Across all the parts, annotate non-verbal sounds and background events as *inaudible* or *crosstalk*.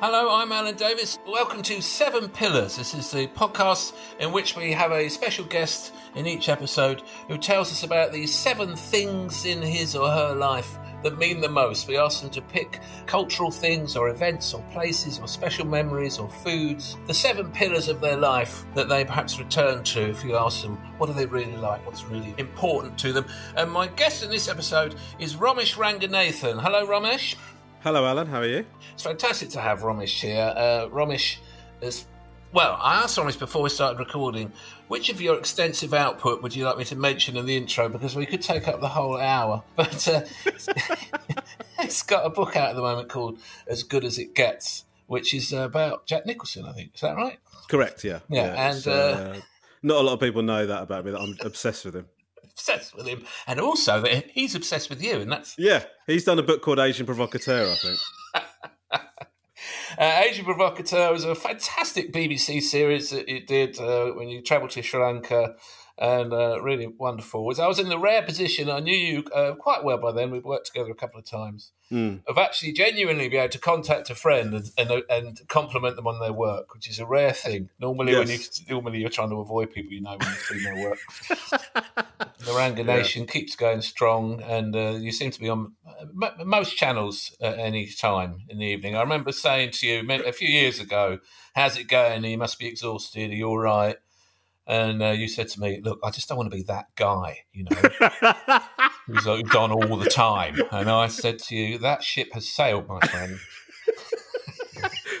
Hello, I'm Alan Davies. Welcome to Seven Pillars. This is the podcast in which we have a special guest in each episode who tells us about the seven things in his or her life that mean the most. We ask them to pick cultural things or events or places or special memories or foods, the seven pillars of their life that they perhaps return to if you ask them what do they really like, what's really important to them. And my guest in this episode is Romesh Ranganathan. Hello, Romesh. Hello, Alan. How are you? It's fantastic to have Romesh here. Uh, Romesh is. Well, I asked Romesh before we started recording, which of your extensive output would you like me to mention in the intro? Because we could take up the whole hour. *laughs* But uh, *laughs* it's got a book out at the moment called As Good as It Gets, which is about Jack Nicholson, I think. Is that right? Correct, yeah. Yeah, and. so, uh, not a lot of people know that about me, that I'm obsessed with him. Obsessed with him, and also that he's obsessed with you, and that's Yeah, he's done a book called Asian Provocateur, I think. *laughs* Uh, Asian Provocateur was a fantastic BBC series that it did uh, when you travelled to Sri Lanka, and uh, really wonderful. I was in the rare position I knew you uh, quite well by then. We've worked together a couple of times. Mm. Of actually genuinely be able to contact a friend and, and, and compliment them on their work, which is a rare thing. Normally, when you normally you're trying to avoid people you know when you're doing their work. *laughs* the Ranga Nation keeps going strong, and uh, you seem to be on uh, m- most channels at any time in the evening. I remember saying to you a few years ago, "How's it going? You must be exhausted. Are you all right?" And uh, you said to me, "Look, I just don't want to be that guy, you know, *laughs* who's, on all the time." And I said to you, "That ship has sailed, my friend."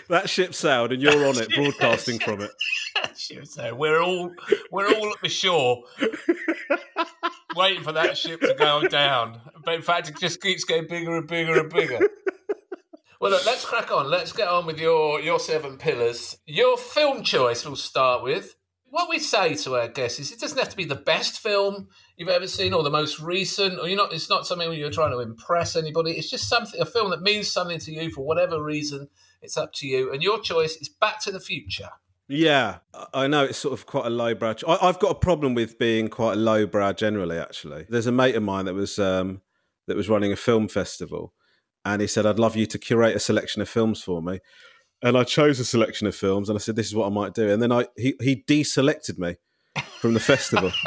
that ship sailed and you're on it, *laughs* broadcasting from it. *laughs* Was there. We're all we're all at the shore, *laughs* waiting for that ship to go down. But in fact, it just keeps getting bigger and bigger and bigger. Well, look, let's crack on. Let's get on with your your seven pillars. Your film choice. We'll start with what we say to our guests is it doesn't have to be the best film you've ever seen or the most recent, or you're not. It's not something where you're trying to impress anybody. It's just something, a film that means something to you for whatever reason. It's up to you, and your choice is Back to the Future. Yeah, I- know it's sort of quite a lowbrow. ch- I, I've got a problem with being quite a lowbrow generally. Actually, there's a mate of mine that was um, that was running a film festival, and he said, "I'd love you to curate a selection of films for me." And I chose a selection of films, and I said, "This is what I might do." And then I he he deselected me from the festival. *laughs*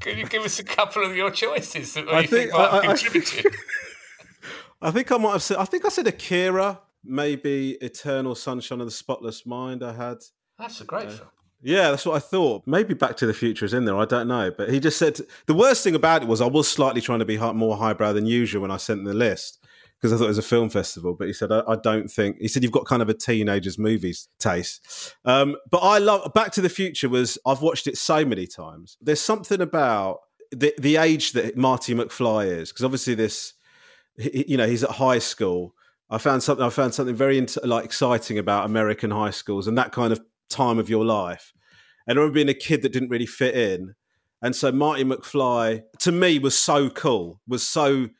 Can you give us a couple of your choices that I you think, think- might I- I- have contributed? *laughs* I think I might have said. I think I said Akira, maybe Eternal Sunshine of the Spotless Mind. I had. That's a great uh, film. Yeah, that's what I thought. Maybe Back to the Future is in there. I don't know, but he just said the worst thing about it was I was slightly trying to be more highbrow than usual when I sent the list because I thought it was a film festival. But he said I, I don't think. He said you've got kind of a teenager's movies taste. Um, but I love Back to the Future. Was I've watched it so many times. There's something about the the age that Marty McFly is because obviously this, he- you know, he's at high school. I found something. I found something very like exciting about American high schools and that kind of time of your life. And I remember being a kid that didn't really fit in, and so Marty McFly to me was so cool. Was so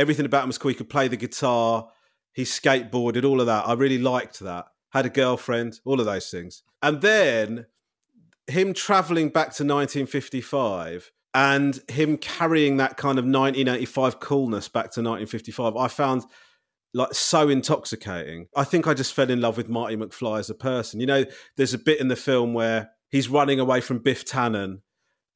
everything about him was cool. He could play the guitar. He skateboarded. All of that. I really liked that. Had a girlfriend. All of those things. And then him traveling back to 1955 and him carrying that kind of 1985 coolness back to 1955 i found like so intoxicating i think i just fell in love with marty mcfly as a person you know there's a bit in the film where he's running away from biff tannen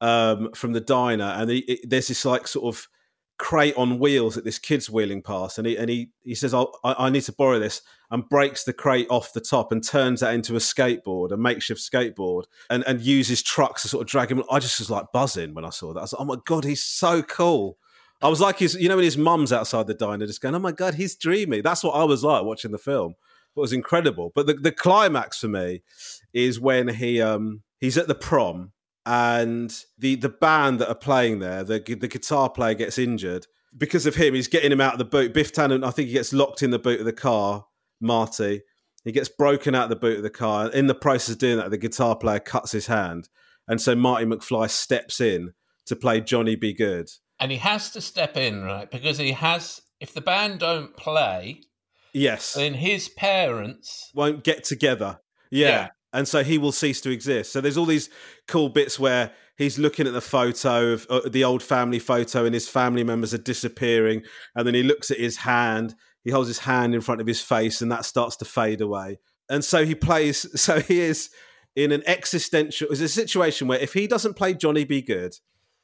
um, from the diner and he, it- there's this like sort of crate on wheels that this kid's wheeling past, and he and he he says, I, I need to borrow this," and breaks the crate off the top and turns that into a skateboard, a makeshift skateboard, and and uses trucks to sort of drag him. I just was like buzzing when I saw that. I was like, "Oh my god, he's so cool!" I was like, his, you know, when his mum's outside the diner, just going, "Oh my god, he's dreamy." That's what I was like watching the film. It was incredible. But the, the climax for me is when he um he's at the prom and the the band that are playing there, the the guitar player gets injured because of him. He's getting him out of the boot. Biff Tannen, I think he gets locked in the boot of the car. Marty, he gets broken out of the boot of the car. In the process of doing that, the guitar player cuts his hand, and so Marty McFly steps in to play Johnny B. Goode. And he has to step in, right? Because he has. If the band don't play, yes, then his parents won't get together. yeah. yeah and so he will cease to exist. So there's all these cool bits where he's looking at the photo of uh, the old family photo, and his family members are disappearing, and then he looks at his hand. He holds his hand in front of his face, and that starts to fade away. And so he plays. *laughs* So he is in an existential. It's a situation where if he doesn't play Johnny B. Goode,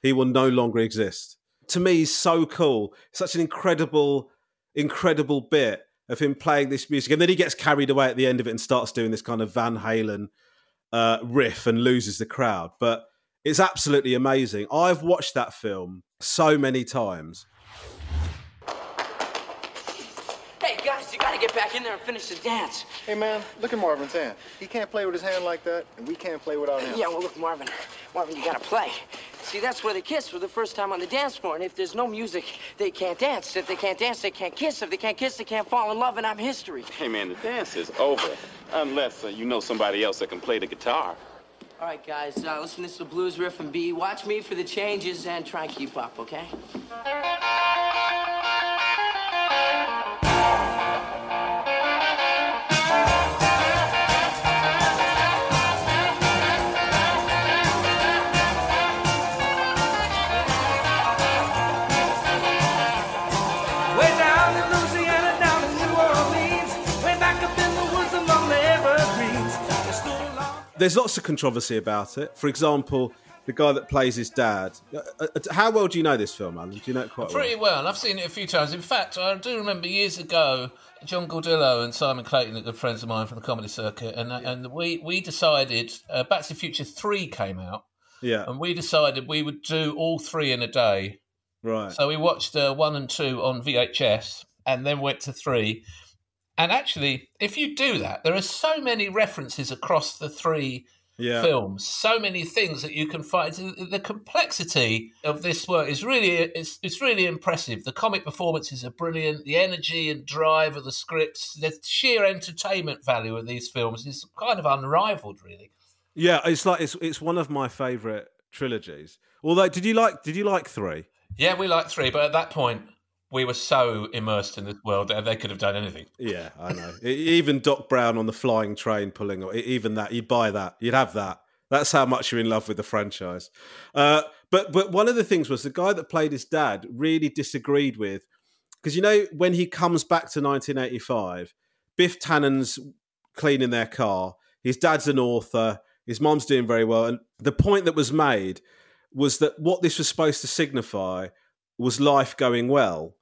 he will no longer exist. To me, he's so cool. Such an incredible, incredible bit of him playing this music, and then he gets carried away at the end of it and starts doing this kind of Van Halen uh, riff and loses the crowd. But it's absolutely amazing. I've watched that film so many times. Back in there and finish the dance. Hey man, look at Marvin's hand. He can't play with his hand like that, and we can't play without him. Yeah, well look, Marvin, Marvin, you gotta play. See, that's where they kiss for the first time on the dance floor. And if there's no music, they can't dance. If they can't dance, they can't kiss. If they can't kiss, they can't fall in love, and I'm history. Hey, man, the dance is over. Unless uh, you know somebody else that can play the guitar. All right, guys, uh, listen to this blues riff and B. Watch me for the changes and try and keep up, okay? There's lots of controversy about it. For example, the guy that plays his dad. Uh, uh, how well do you know this film, Alan? Do you know it quite well? Pretty well? well. I've seen it a few times. In fact, I do remember years ago, John Gordillo and Simon Clayton, are good friends of mine from the comedy circuit, and yeah. and we we decided uh, Back to the Future Three came out. Yeah, and we decided we would do all three in a day. Right. So we watched uh, one and two on VHS, and then went to three, and actually, if you do that, there are so many references across the three yeah. films, so many things that you can find. The complexity of this work is really it's, it's really impressive. The comic performances are brilliant. The energy and drive of the scripts, the sheer entertainment value of these films is kind of unrivaled, really. Yeah, it's like it's it's one of my favourite trilogies. Although, did you like did you like three? Yeah, we like three, but at that point, we were so immersed in this world that they could have done anything. Yeah, I know. even Doc Brown on the flying train pulling, or even that, you'd buy that. You'd have that. That's how much you're in love with the franchise. Uh, but but one of the things was the guy that played his dad really disagreed with because you know when he comes back to 1985, Biff Tannen's cleaning their car. His dad's an author. His mom's doing very well, and the point that was made was that what this was supposed to signify was life going well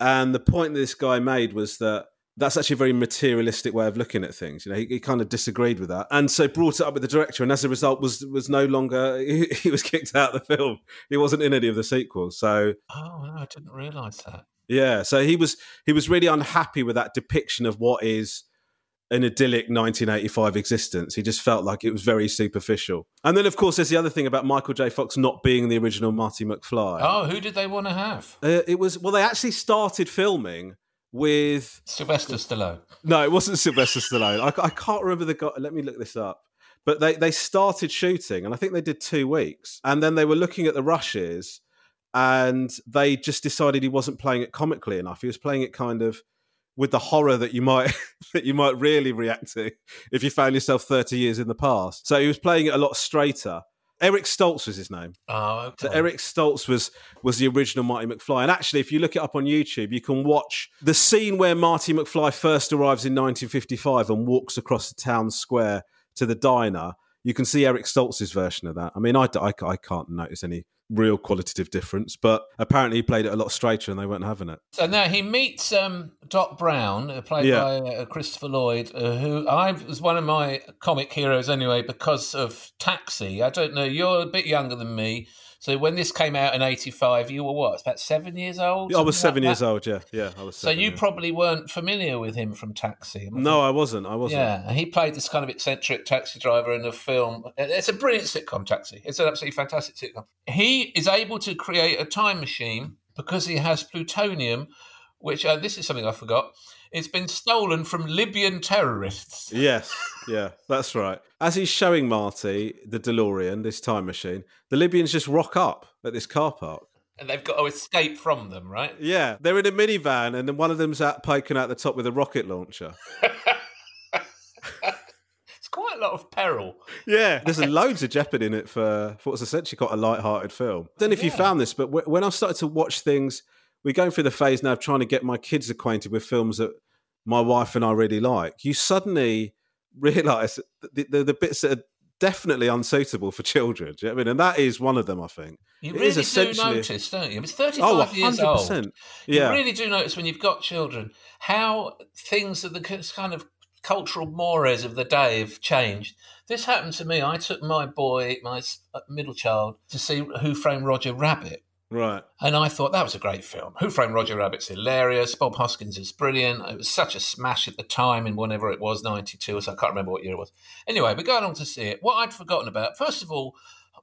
and the point that this guy made was that that's actually a very materialistic way of looking at things. You know, he, he, kind of disagreed with that, and so brought it up with the director, and as a result, was was no longer *laughs* he, he was kicked out of the film. He wasn't in any of the sequels. So, oh no, I didn't realise that. Yeah, so he was he was really unhappy with that depiction of what is an idyllic 1985 existence. He just felt like it was very superficial. And then, of course, there's the other thing about Michael J. Fox not being the original Marty McFly. Oh, who did they want to have? Uh, it was well, they actually started filming with Sylvester Stallone. No, it wasn't Sylvester Stallone. I, I can't remember the guy. Let me look this up. But they they started shooting, and I think they did two weeks, and then they were looking at the rushes, and they just decided he wasn't playing it comically enough. He was playing it kind of with the horror that you might *laughs* that you might really react to if you found yourself 30 years in the past. So he was playing it a lot straighter. Eric Stoltz was his name. Oh, okay. So Eric Stoltz was was the original Marty McFly. And actually, if you look it up on YouTube, you can watch the scene where Marty McFly first arrives in 1955 and walks across the town square to the diner. You can see Eric Stoltz's version of that. I mean, I, I, I can't notice any real qualitative difference, but apparently he played it a lot straighter and they weren't having it. So now he meets um, Doc Brown, uh, played Yeah. by uh, Christopher Lloyd, uh, who I was one of my comic heroes anyway because of Taxi. I don't know, you're a bit younger than me. So when this came out in '85, you were what? About seven years old. I was seven like years old, yeah. Yeah, I was So you probably weren't familiar with him from Taxi. No, I wasn't. I wasn't. Yeah, he played this kind of eccentric taxi driver in the film. It's a brilliant sitcom, Taxi. It's an absolutely fantastic sitcom. He is able to create a time machine because he has plutonium, which uh, this is something I forgot. It's been stolen from Libyan terrorists. Yes, yeah, that's right. As he's showing Marty the DeLorean, this time machine, the Libyans just rock up at this car park. And they've got to escape from them, right? Yeah, they're in a minivan, and then one of them's out poking out the top with a rocket launcher. *laughs* It's quite a lot of peril. Yeah, there's loads of jeopardy in it for, for what's essentially quite a light-hearted film. I don't know if you found this, but when I started to watch things, we're going through the phase now of trying to get my kids acquainted with films that my wife and I really like. You suddenly realise that the, the, the bits that are definitely unsuitable for children. Do you know what I mean? And that is one of them, I think. You It really is do notice, don't you? It's 35 Oh, years old. 100%. Yeah. You really do notice when you've got children how things are the kind of cultural mores of the day have changed. This happened to me. I took my boy, my uh, middle child, to see Who Framed Roger Rabbit. Right. And I thought that was a great film. Who Framed Roger Rabbit's hilarious. Bob Hoskins is brilliant. It was such a smash at the time in whenever it was, 92, so I can't remember what year it was. Anyway, we go along to see it. What I'd forgotten about, first of all,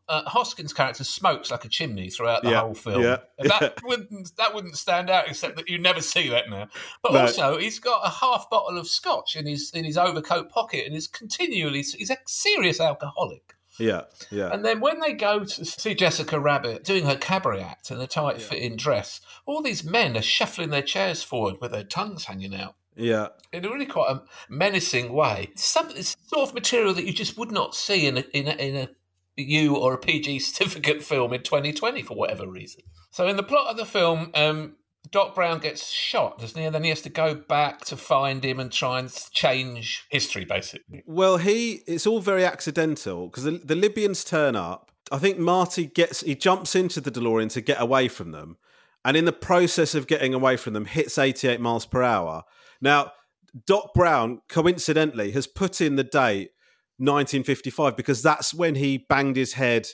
uh, Hoskins' character smokes like a chimney throughout the Yeah, whole film. yeah, *laughs* that yeah. wouldn't that wouldn't stand out except that you never see that now. But No. also, he's got a half bottle of scotch in his in his overcoat pocket, and is continually he's a serious alcoholic. Yeah. Yeah. And then when they go to see Jessica Rabbit doing her cabaret act in a tight fitting dress, all these men are shuffling their chairs forward with their tongues hanging out yeah. in a really quite a menacing way. Some it's sort of material that you just would not see in a, in a, in a U or a PG certificate *laughs* film in 2020 for whatever reason. So in the plot of the film, um, Doc Brown gets shot, doesn't he? And then he has to go back to find him and try and change history, basically. Well, he it's all very accidental because the, the Libyans turn up. I think Marty gets he jumps into the DeLorean to get away from them, and in the process of getting away from them, hits 88 miles per hour. Now, Doc Brown coincidentally has put in the date 1955 because that's when he banged his head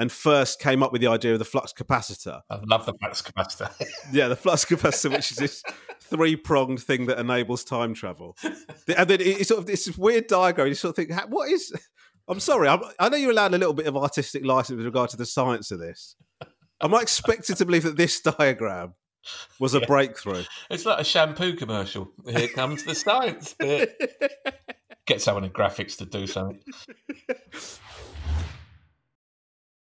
and first came up with the idea of the flux capacitor. I love the flux capacitor. *laughs* Yeah, the flux capacitor, which is this three pronged thing that enables time travel. And then it's sort of this weird diagram. You sort of think, what is? *laughs* I'm sorry, I'm, I know you're allowed a little bit of artistic license with regard to the science of this. Am I expected to believe that this diagram was a breakthrough? It's like a shampoo commercial. Here comes the science bit. *laughs* Get someone in graphics to do something.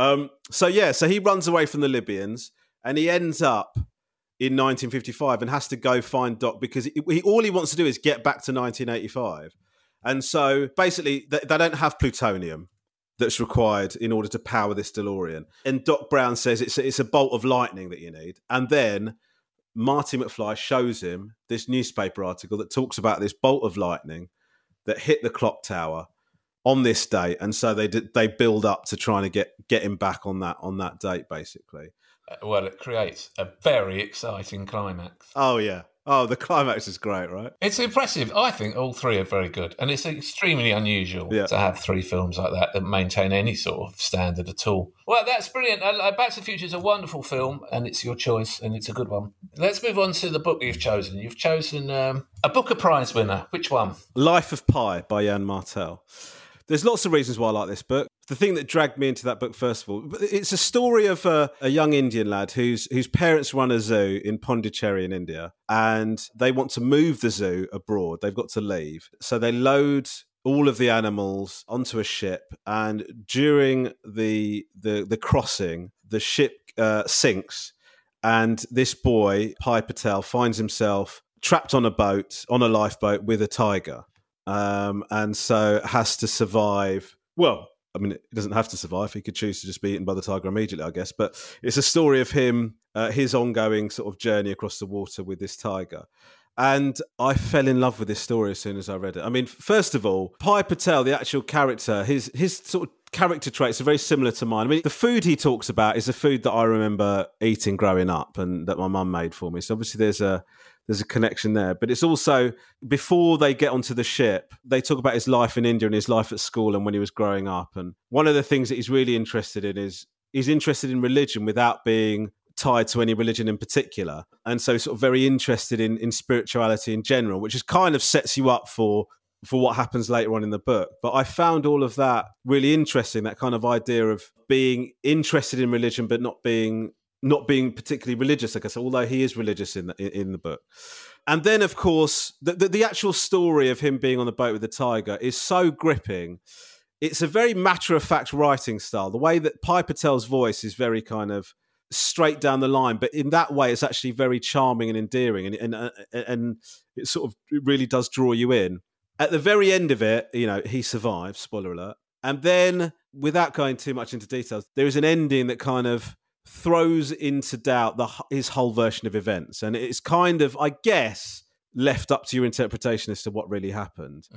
Um, so yeah, so he runs away from the Libyans and he ends up in 1955 and has to go find Doc because he, he, all he wants to do is get back to 1985. And so basically, they, they don't have plutonium. that's required in order to power this DeLorean. And Doc Brown says it's a, it's a bolt of lightning that you need. And then Marty McFly shows him this newspaper article that talks about this bolt of lightning that hit the clock tower on this date, and so they did, they build up to trying to get get him back on that on that date, basically. Uh, well, it creates a very exciting climax. Oh yeah, oh the climax is great, right? It's impressive. I think all three are very good, and it's extremely unusual Yeah. to have three films like that that maintain any sort of standard at all. Well, that's brilliant. Uh, uh, Back to the Future is a wonderful film, and it's your choice, and it's a good one. Let's move on to the book you've chosen. You've chosen um, a Booker Prize winner. Which one? Life of Pi by Yann Martel. There's lots of reasons why I like this book. The thing that dragged me into that book, first of all, it's a story of a, a young Indian lad whose whose parents run a zoo in Pondicherry in India, and they want to move the zoo abroad. They've got to leave, so they load all of the animals onto a ship, and during the the the crossing, the ship uh, sinks, and this boy Pi Patel finds himself trapped on a boat on a lifeboat with a tiger um, and so has to survive. Well, I mean, he doesn't have to survive. He could choose to just be eaten by the tiger immediately, I guess. But it's a story of him, uh, his ongoing sort of journey across the water with this tiger. And I fell in love with this story as soon as I read it. I mean, first of all, Pi Patel, the actual character, his his sort of character traits are very similar to mine. I mean, the food he talks about is a food that I remember eating growing up and that my mum made for me. So obviously there's a there's a connection there. But it's also before they get onto the ship, they talk about his life in India and his life at school and when he was growing up. And one of the things that he's really interested in is he's interested in religion without being tied to any religion in particular. And so sort of very interested in in spirituality in general, which is kind of sets you up for for what happens later on in the book. But I found all of that really interesting, that kind of idea of being interested in religion but not being not being particularly religious, I guess, although he is religious in the, in the book. And then, of course, the, the, the actual story of him being on the boat with the tiger is so gripping. It's a very matter of fact writing style. The way that Pi Patel's voice is very kind of straight down the line, but in that way, it's actually very charming and endearing, and and uh, and it sort of it really does draw you in. At the very end of it, you know, he survives. Spoiler alert. And then, without going too much into details, there is an ending that kind of throws into doubt the his whole version of events, and it's kind of, I guess, left up to your interpretation as to what really happened.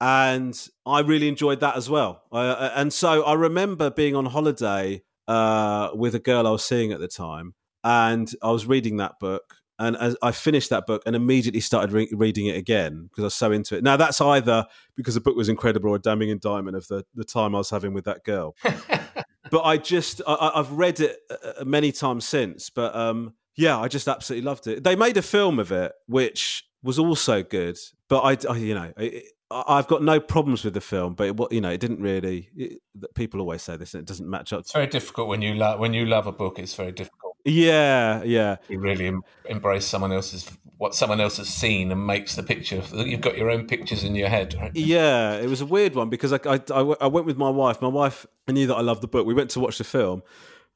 And I really enjoyed that as well. Uh, and so I remember being on holiday uh, with a girl I was seeing at the time, and I was reading that book. And as I finished that book and immediately started re- reading it again because I was so into it. Now, that's either because the book was incredible or a damning indictment of the, the time I was having with that girl. *laughs* but I just, I- I've read it uh, many times since. But um, yeah, I just absolutely loved it. They made a film of it, which was also good. But I, I you know, it, I- I've got no problems with the film, but it, you know, it didn't really. It, people always say this, and it doesn't match up. It's very difficult when you love when you love a book. It's very difficult. Yeah, yeah. You really em- embrace someone else's what someone else has seen and makes the picture. You've got your own pictures in your head, right? Yeah, it was a weird one because I, I, I w- I went with my wife. My wife knew that I loved the book. We went to watch the film,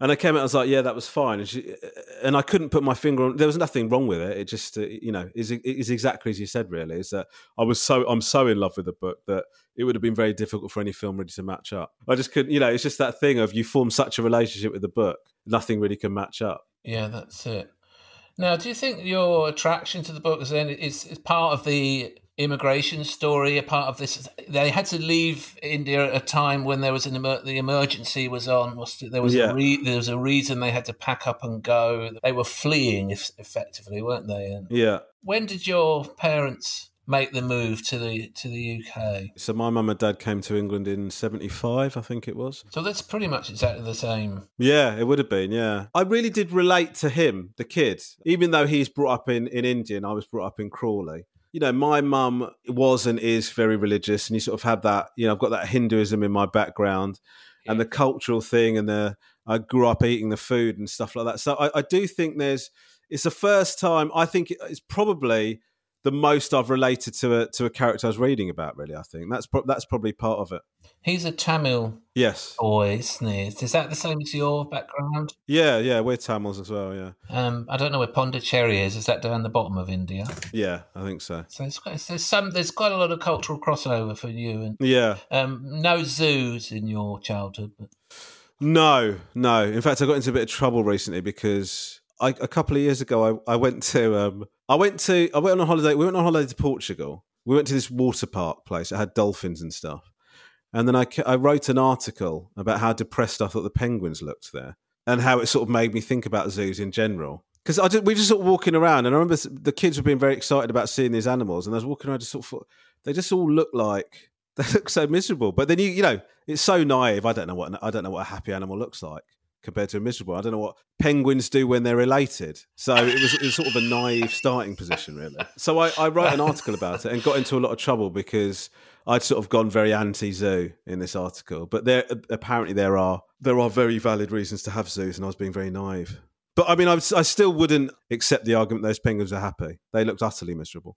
and I came out. And I was like, "Yeah, that was fine." And, she, and I couldn't put my finger on. There was nothing wrong with it. It just, uh, you know, is is exactly as you said. Really, is that I was so I'm so in love with the book that it would have been very difficult for any film really to match up. I just couldn't. You know, it's just that thing of you form such a relationship with the book, nothing really can match up. Yeah, that's it. Now, do you think your attraction to the book is is, is part of the immigration story? A part of this? They had to leave India at a time when there was an emer- the emergency was on. Was there was Yeah. a re- there was a reason they had to pack up and go. They were fleeing, if, effectively, weren't they? And Yeah. when did your parents make the move to the to the UK? So my mum and dad came to England in '75, I think it was. So that's pretty much exactly the same. Yeah, it would have been. Yeah, I really did relate to him, the kid, even though he's brought up in in India and I was brought up in Crawley. You know, my mum was and is very religious, and you sort of have that. You know, I've got that Hinduism in my background, and the cultural thing, and the I grew up eating the food and stuff like that. So I, I do think there's. It's the first time I think it's probably the most I've related to a to a character I was reading about. Really, I think that's pro- that's probably part of it. He's a Tamil Yes. boy, isn't he? Is that the same as your background? Yeah, yeah, we're Tamils as well. Yeah, Um, I don't know where Pondicherry is. Is that down the bottom of India? yeah, I think so. So it's quite, there's some there's quite a lot of cultural crossover for you, and Yeah. um, no zoos in your childhood. But No, no. In fact, I got into a bit of trouble recently because I, a couple of years ago, I, I went to, um, I went to, I went on a holiday. We went on holiday to Portugal. We went to this water park place. It had dolphins and stuff. And then I, I wrote an article about how depressed I thought the penguins looked there, and how it sort of made me think about zoos in general. Because I just, we were just sort of walking around, and I remember the kids were being very excited about seeing these animals, and I was walking around, just sort of, they just all look like *laughs* they look so miserable. But then you, you know, it's so naive. I don't know what I don't know what a happy animal looks like compared to a miserable. I don't know what penguins do when they're elated. So it was, it was sort of a naive starting position, really. So I, I wrote an article about it and got into a lot of trouble because I'd sort of gone very anti-zoo in this article. But there apparently there are there are very valid reasons to have zoos, and I was being very naive. But I mean, I, I still wouldn't accept the argument those penguins are happy. They looked utterly miserable.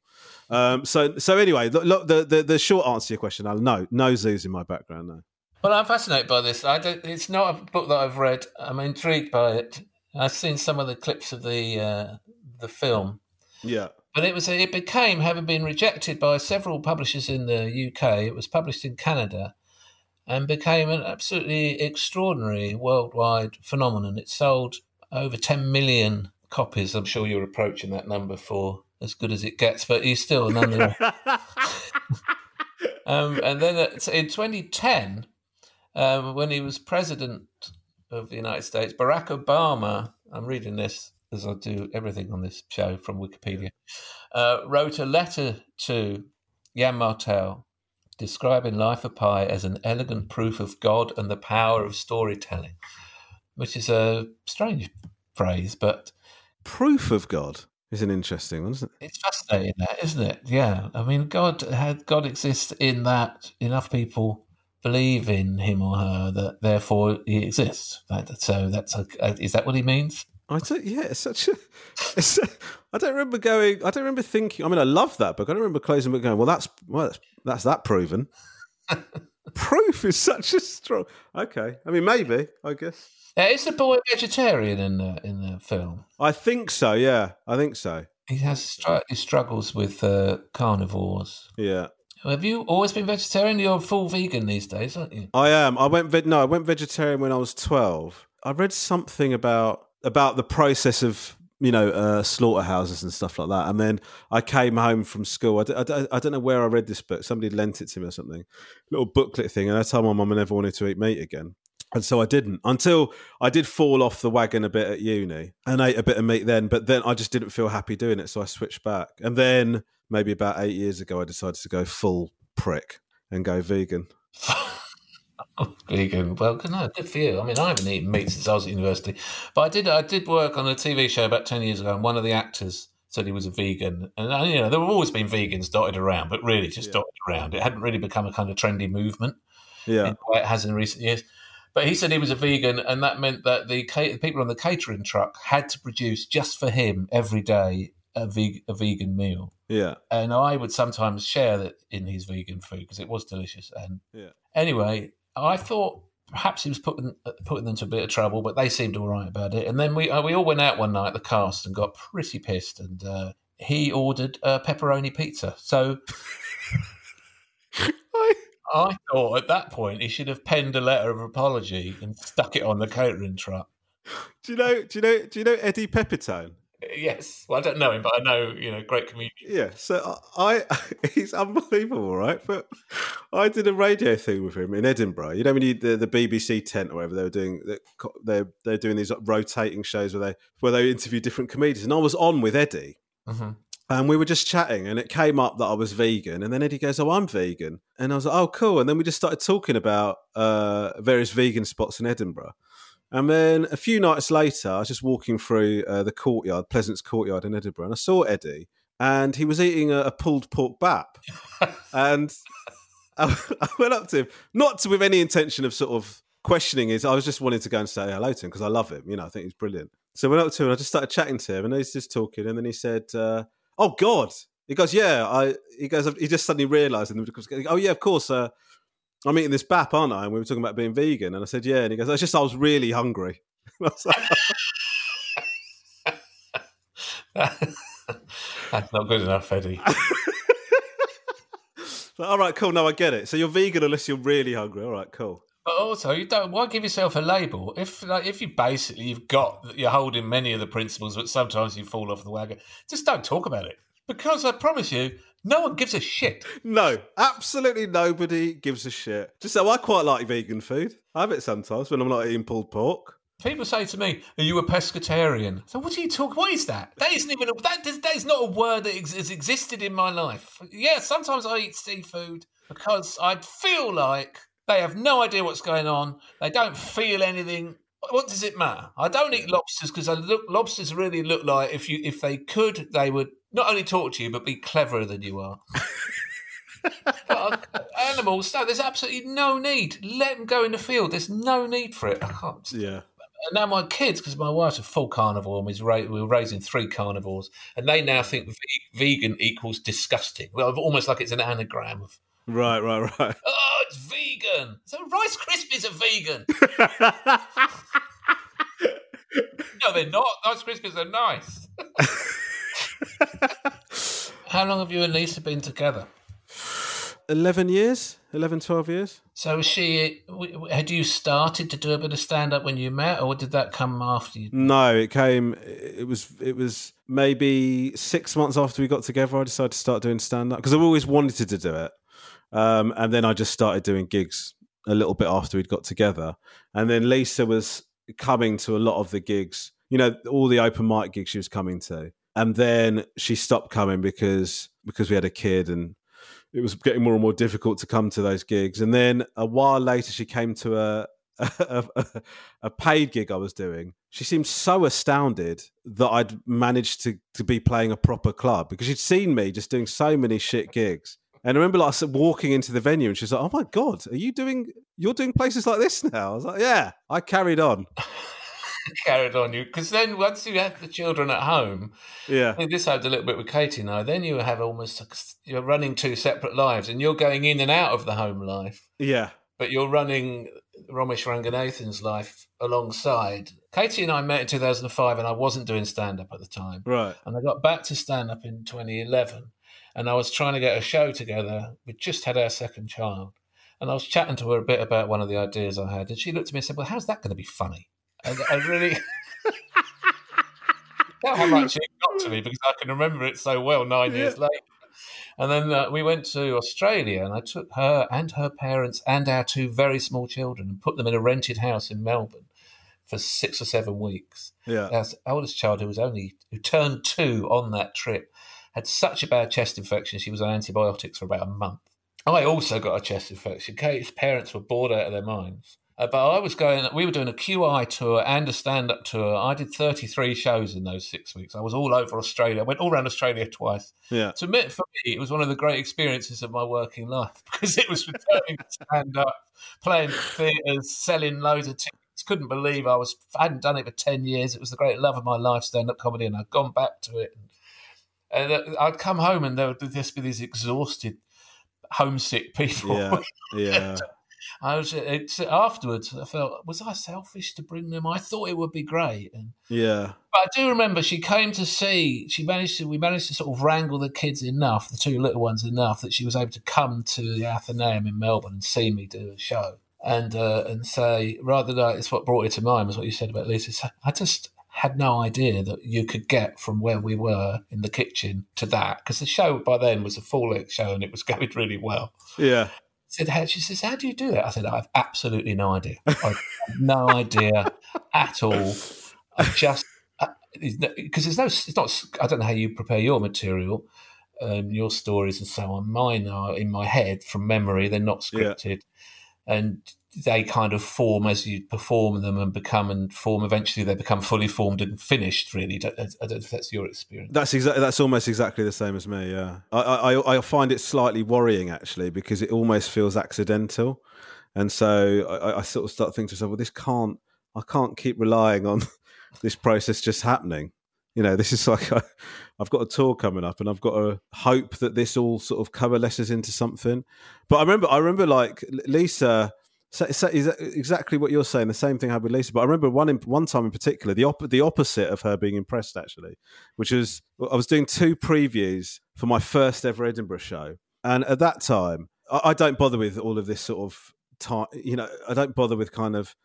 Um, so, so anyway, look, the, the the short answer to your question, Alan, no, no zoos in my background. No. Well, I'm fascinated by this. I don't, it's not a book that I've read. I'm intrigued by it. I've seen some of the clips of the uh, the film, Yeah. but it was it became having been rejected by several publishers in the UK. It was published in Canada. And became an absolutely extraordinary worldwide phenomenon. It sold over 10 million copies. I'm sure you're approaching that number for as good as it gets, but he's still nonetheless. *laughs* um, and then in 2010, um, when he was president of the United States, Barack Obama, I'm reading this as I do everything on this show from Wikipedia, uh, wrote a letter to Yann Martel describing Life of Pi as an elegant proof of God and the power of storytelling, which is a strange phrase, but Proof of God is an interesting one, isn't it? it's fascinating, that isn't it? Yeah, I mean, God had God exists in that enough people believe in him or her that therefore he exists. That, so that's a, is that what he means? I don't. Yeah, it's such a. It's, I don't remember going. I don't remember thinking. I mean, I love that book. I don't remember closing the book going. Well, that's well, that's, that's that proven. *laughs* Proof is such a strong. Okay, I mean, maybe. I guess. Uh, is the boy vegetarian in the in the film? I think so. Yeah, I think so. He has str- he struggles with uh, carnivores. Yeah, Have you always been vegetarian? You're full vegan these days, aren't you? I am. I went. Ve- no, I went vegetarian when I was twelve. I read something about about the process of you know uh, slaughterhouses and stuff like that, and then I came home from school. I, d- I d- I don't know where I read this book. Somebody lent it to me or something, little booklet thing, and I told my mum I never wanted to eat meat again. And so I didn't until I did fall off the wagon a bit at uni and ate a bit of meat then, but then I just didn't feel happy doing it. So I switched back. And then maybe about eight years ago, I decided to go full prick and go vegan. *laughs* Vegan. Well, good, no, good for you. I mean, I haven't eaten meat since I was at university, but I did. I did work on a TV show about ten years ago, and one of the actors said he was a vegan. And uh, you know, there have always been vegans dotted around, but really just dotted around. It hadn't really become a kind of trendy movement Yeah. it has in recent years. But he said he was a vegan, and that meant that the, the people on the catering truck had to produce just for him every day a, veg- a vegan meal. Yeah. And I would sometimes share that in his vegan food because it was delicious. And Yeah. anyway, I thought perhaps he was putting putting them to a bit of trouble, but they seemed all right about it. And then we uh, we all went out one night, the cast, and got pretty pissed. And uh, he ordered a pepperoni pizza. So *laughs* I, I thought at that point he should have penned a letter of apology and stuck it on the catering truck. do you know? Do you know? Do you know Eddie Pepitone? Yes, well, I don't know him, but I know you know great comedian. Yeah, so I, I *laughs* he's unbelievable, right? But I did a radio thing with him in Edinburgh. You know when you the, the BBC tent or whatever they were doing, they're they're doing these rotating shows where they where they interview different comedians, and I was on with Eddie, hmm and we were just chatting, and it came up that I was vegan, and then Eddie goes, "Oh, I'm vegan," and I was like, "Oh, cool," and then we just started talking about uh, various vegan spots in Edinburgh. And then a few nights later, I was just walking through uh, the courtyard, Pleasance Courtyard in Edinburgh, and I saw Eddie, and he was eating a, a pulled pork bap. *laughs* and *laughs* I, I went up to him, not to, with any intention of sort of questioning his. I was just wanting to go and say hello to him because I love him. You know, I think he's brilliant. So I went up to him and I just started chatting to him, and he's just talking, and then he said, uh, "Oh God, He goes, "Yeah." I he goes, he just suddenly realised, and goes, "Oh yeah, of course." Uh, I'm eating this BAP, aren't I? And we were talking about being vegan, and I said, "Yeah." And he goes, "It's just I was really hungry." *laughs* I was like, *laughs* That's not good enough, Eddie. *laughs* So, all right, cool. No, I get it. So you're vegan unless you're really hungry. All right, cool. But also, you don't. Why give yourself a label if, like, if you basically you've got you're holding many of the principles, but sometimes you fall off the wagon. Just don't talk about it because I promise you, no one gives a shit. *laughs* No, absolutely nobody gives a shit. Just so I quite like vegan food. I have it sometimes when I'm not eating pulled pork. People say to me, "Are you a pescatarian?" So what are you talking? What is that? That isn't even a, that. That is not a word that ex- has existed in my life. Yeah, sometimes I eat seafood because I feel like they have no idea what's going on. They don't feel anything. What does it matter? I don't eat lobsters because look, lobsters really look like if you if they could, they would not only talk to you but be cleverer than you are. but animals, no, there's absolutely no need. Let them go in the field. There's no need for it. *laughs* I can't. Yeah. And now my kids, because my wife's a full carnivore, and we ra- we were raising three carnivores, and they now think ve- vegan equals disgusting. Well, almost like it's an anagram of Right, right, right. *laughs* oh, it's vegan. So Rice Krispies are vegan. *laughs* no, they're not. Rice Krispies are nice. How long have you and Lisa been together? 11 years? 11, 12 years? So was she had you started to do a bit of stand up when you met, or did that come after you? No, it came. It was. It was maybe six months after we got together. I decided to start doing stand up because I've always wanted to do it, um, and then I just started doing gigs a little bit after we'd got together, and then Lisa was coming to a lot of the gigs. You know, all the open mic gigs she was coming to, and then she stopped coming because because we had a kid and it was getting more and more difficult to come to those gigs. And then a while later, she came to a a, *laughs* a, a paid gig I was doing. She seemed so astounded that I'd managed to to be playing a proper club because she'd seen me just doing so many shit gigs. And I remember like walking into the venue and she's like, "Oh my god, are you doing? You're doing places like this now?" I was like, "Yeah." I carried on. *laughs* *laughs* carried on you because then once you have the children at home, Yeah, this happened a little bit with Katie and I. Then you have almost you're running two separate lives, and you're going in and out of the home life, yeah, but you're running Romesh Ranganathan's life alongside. Katie and I met in 2005, and I wasn't doing stand up at the time, right. and I got back to stand up in 2011, and I was trying to get a show together. We just had our second child. And I was chatting to her a bit about one of the ideas I had, and she looked at me and said, "Well, how's that going to be funny?" And I really, That's how much it got to me because I can remember it so well nine years later. And then uh, we went to Australia, and I took her and her parents and our two very small children and put them in a rented house in Melbourne for six or seven weeks. Yeah, Our oldest child, who was only who turned two on that trip, had such a bad chest infection. She was on antibiotics for about a month. I also got a chest infection. Kate's parents were bored out of their minds. Uh, but I was going, we were doing a QI tour and a stand up tour. I did 33 shows in those six weeks. I was all over Australia. I went all around Australia twice. yeah, To admit, for me, it was one of the great experiences of my working life *laughs* because it was returning to stand up, playing theatres, selling loads of tickets. Couldn't believe I was, I hadn't done it for 10 years. It was the great love of my life, stand up comedy, and I'd gone back to it. And uh, I'd come home and there would just be these exhausted, homesick people. yeah, *laughs* yeah. I was it's afterwards. I felt was I selfish to bring them? I thought it would be great, and Yeah, but I do remember she came to see. She managed to. We managed to sort of wrangle the kids enough, the two little ones enough, that she was able to come to the Athenaeum in Melbourne and see me do a show, and uh, and say rather than it's what brought it to mind was what you said about Lisa. I just had no idea that you could get from where we were in the kitchen to that because the show by then was a full length show and it was *laughs* going really well yeah, said, how, she says, how do you do that? I said, I have absolutely no idea. I have *laughs* no idea at all. I just, because there's no, it's not, I don't know how you prepare your material, um, your stories and so on. Mine are in my head from memory, they're not Yeah. scripted. And they kind of form as you perform them and become and form. Eventually, they become fully formed and finished. Really, I don't know if that's your experience. That's exactly. That's almost exactly the same as me. Yeah, I, I I find it slightly worrying actually because it almost feels accidental, and so I, I sort of start thinking to myself, well, this can't. I can't keep relying on *laughs* this process just happening. you know, this is *laughs* like I, I've got a tour coming up, and I've got to hope that this all sort of coalesces into something. But I remember, I remember like Lisa. So, so is exactly what you're saying. The same thing happened with Lisa. But I remember one one time in particular, the op- the opposite of her being impressed actually, which was I was doing two previews for my first ever Edinburgh show, and at that time, I, I don't bother with all of this sort of time. You know, I don't bother with kind of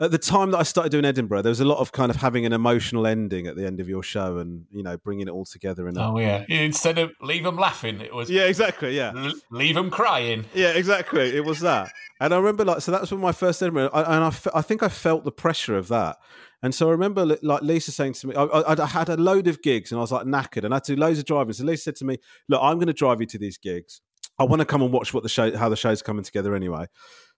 at the time that I started doing Edinburgh, there was a lot of kind of having an emotional ending at the end of your show, and you know, bringing it all together. And oh yeah, instead of leave them laughing, it was yeah, exactly, yeah, l- leave them crying. Yeah, exactly. It was that, and I remember like so that was when my first Edinburgh, and I, I think I felt the pressure of that. And so I remember like Lisa saying to me, I, I, I, had a load of gigs and I was like knackered and I had to do loads of driving. So Lisa said to me, look, I'm going to drive you to these gigs. I want to come and watch what the show, how the show's coming together anyway.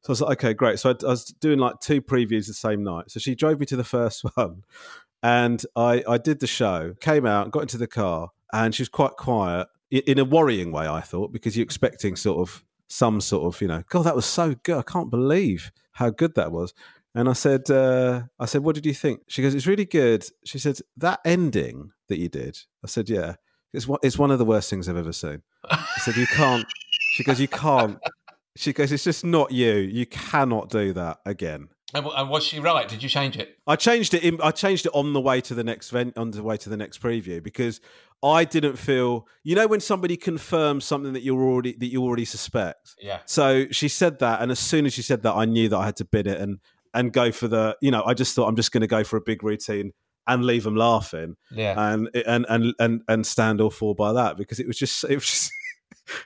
So I was like, okay, great. So I, I, was doing like two previews the same night. So she drove me to the first *laughs* one, and I I did the show, came out, got into the car, and she was quite quiet in a worrying way. I thought because you're expecting sort of some sort of you know, God, that was so good. I can't believe how good that was. And I said, uh, I said, what did you think? She goes, it's really good. She said that ending that you did. I said, yeah, it's one, it's one of the worst things I've ever seen. I said, you can't. She goes, you can't she goes, "It's just not you. You cannot do that again." And, and was she right? Did you change it? I changed it. In, I changed it on the way to the next event, on the way to the next preview, because I didn't feel. You know, when somebody confirms something that you're already that you already suspect. Yeah. So she said that, and as soon as she said that, I knew that I had to bid it and and go for the. You know, I just thought I'm just going to go for a big routine and leave them laughing. Yeah. And and and and and stand or fall by that because it was just it was just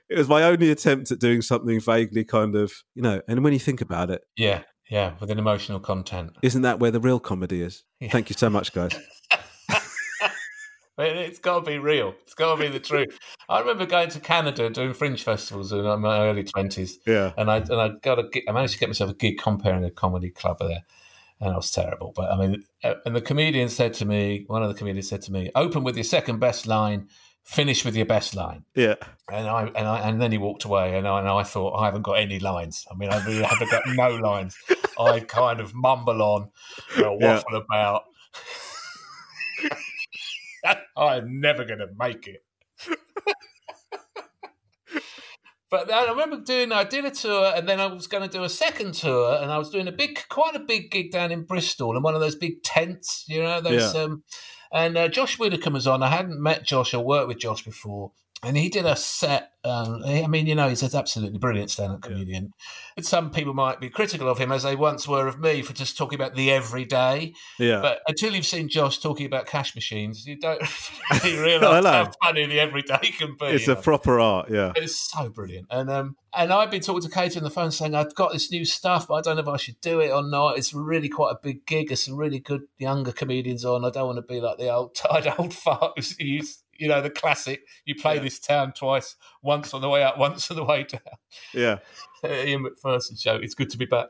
it was my only attempt at doing something vaguely kind of, you know, and when you think about it. Yeah, yeah, with an emotional content. Isn't that where the real comedy is? Yeah. Thank you so much, guys. *laughs* it's got to be real. It's got to be the truth. I remember going to Canada doing fringe festivals in my early twenties. Yeah, and I and I got a, I managed to get myself a gig comparing a comedy club there, and I was terrible. But I mean, uh, and the comedian said to me, one of the comedians said to me, "Open with your second best line, finish with your best line. Yeah. And I and I and then he walked away, and I, and I thought I haven't got any lines. I mean, I really haven't got no *laughs* lines. I kind of mumble on, you know, waffle yeah. about. *laughs* I'm never going to make it. *laughs* but I remember doing. I did a tour, and then I was going to do a second tour, and I was doing a big, quite a big gig down in Bristol, in one of those big tents, you know, those. Yeah. Um, and uh, Josh Widdicombe was on. I hadn't met Josh or worked with Josh before. And he did a set. Um, I mean, you know, he's an absolutely brilliant stand-up comedian. Yeah. Some people might be critical of him, as they once were of me, for just talking about the everyday. Yeah. But until you've seen Josh talking about cash machines, you don't *laughs* *laughs* really realise how funny the everyday can be. It's a know? proper art, yeah. It's so brilliant. And um, and I've been talking to Katie on the phone saying I've got this new stuff, but I don't know if I should do it or not. It's really quite a big gig. There's some really good younger comedians on. I don't want to be like the old *laughs* tired old fart who's you know, the classic. You play yeah. this town twice, once on the way up, once on the way down. Yeah. *laughs* Ian McPherson show. It's good to be back.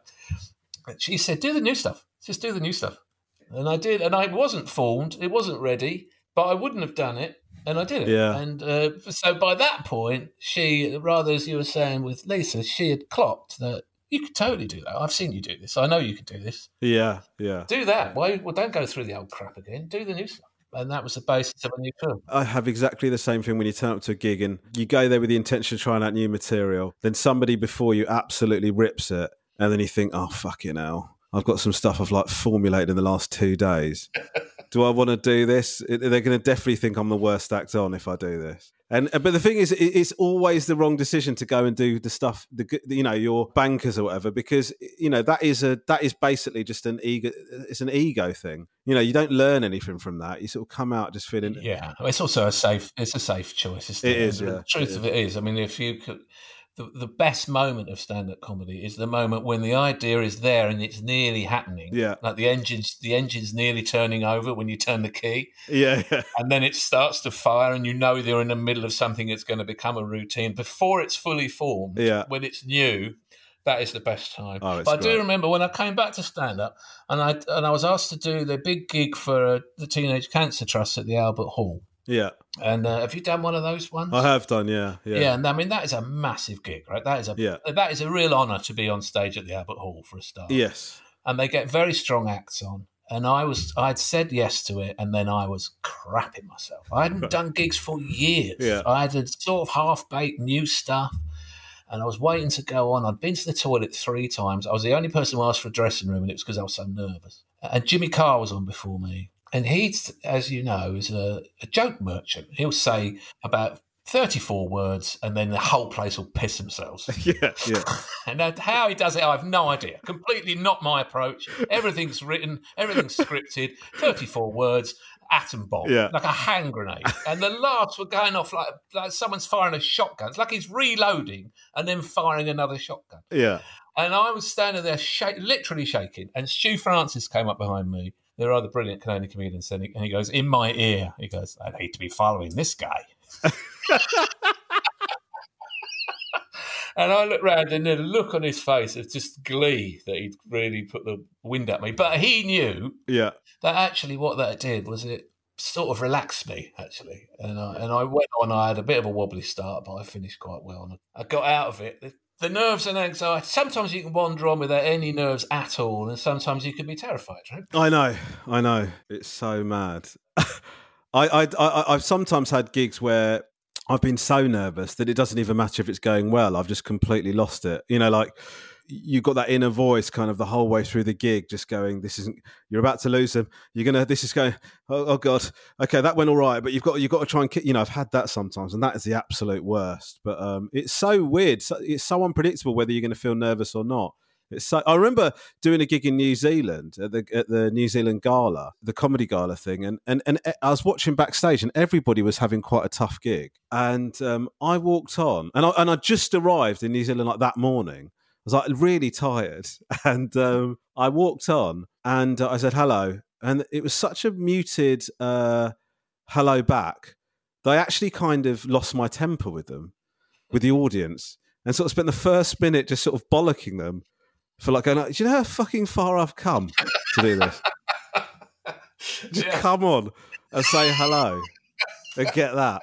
And she said, "Do the new stuff. Just do the new stuff." And I did, and I wasn't formed. It wasn't ready, but I wouldn't have done it, and I did it. Yeah. And uh, so by that point, she, rather as you were saying with Lisa, she had clocked that you could totally do that. I've seen you do this. I know you could do this. Yeah, yeah. Do that. Why? Well, don't go through the old crap again. Do the new stuff and that was the basis of a new film. I have exactly the same thing when you turn up to a gig and you go there with the intention of trying out new material. Then somebody before you absolutely rips it, and then you think, "Oh fuck it now." I've got some stuff I've like formulated in the last two days. *laughs* do I want to do this? They're going to definitely think I'm the worst act on if I do this. And uh, but the thing is, it's always the wrong decision to go and do the stuff, the you know, your bankers or whatever, because you know that is a that is basically just an ego. It's an ego thing. You know, you don't learn anything from that. You sort of come out just feeling. Yeah, it's also a safe. It's a safe choice. It, is. Yeah, the truth it of it is, I mean, if you could the, the best moment of stand-up comedy is the moment when the idea is there and it's nearly happening. Yeah. Like the engine's the engine's nearly turning over when you turn the key. Yeah, yeah. And then it starts to fire and you know they're in the middle of something that's going to become a routine before it's fully formed. Yeah. When it's new, that is the best time. Oh, but I do remember when I came back to stand up and I and I was asked to do the big gig for uh, the Teenage Cancer Trust at the Albert Hall. Yeah. And uh, have you done one of those ones? I have done, yeah, yeah. Yeah, and I mean that is a massive gig, right? That is a yeah. that is a real honour to be on stage at the Albert Hall for a start. Yes. And they get very strong acts on. and I was I'd said yes to it, and then I was crapping myself. I hadn't done gigs for years. Yeah. I had sort of half baked new stuff, and I was waiting to go on. I'd been to the toilet three times. I was the only person who asked for a dressing room, and it was because I was so nervous. And Jimmy Carr was on before me, and he, as you know, is a, a joke merchant. He'll say about 34 words and then the whole place will piss themselves. *laughs* yeah, yeah. *laughs* and that- how he does it, I have no idea. Completely not my approach. Everything's written, everything's scripted, 34 words, atom bomb, Yeah. like a hand grenade. And the laughs were going off like, like someone's firing a shotgun. It's like he's reloading and then firing another shotgun. Yeah. And I was standing there, literally shaking. And Stu Francis came up behind me. They're other brilliant Canadian comedians. And he, and he goes, In my ear, he goes, I hate to be following this guy. and I looked round and the look on his face of just glee that he'd really put the wind at me. But he knew Yeah. that actually what that did was it sort of relaxed me, actually. And I, and I went on, I had a bit of a wobbly start, but I finished quite well. And I got out of it. The, nerves and anxiety, sometimes you can wander on without any nerves at all, and sometimes you can be terrified, right? I know, I know. It's so mad. *laughs* I, I, I, I've sometimes had gigs where I've been so nervous that it doesn't even matter if it's going well. I've just completely lost it. You know, like you've got that inner voice kind of the whole way through the gig, just going, "This isn't. You're about to lose them. You're gonna. This is going. Oh, oh God. Okay, that went all right, but you've got you've got to try and. ki-" You know, I've had that sometimes, and that is the absolute worst. But um, it's so weird. So, it's so unpredictable whether you're going to feel nervous or not. It's so, I remember doing a gig in New Zealand at the at the New Zealand Gala, the comedy gala thing, and and and I was watching backstage, and everybody was having quite a tough gig. And um, I walked on, and I and I just arrived in New Zealand like that morning. I was like really tired, *laughs* and um, I walked on, and uh, I said hello, and it was such a muted uh, hello back. that I actually kind of lost my temper with them, with the audience, and sort of spent the first minute just sort of bollocking them for like going, do you know how fucking far I've come to do this? *laughs* Just Yeah. come on and say hello and get that.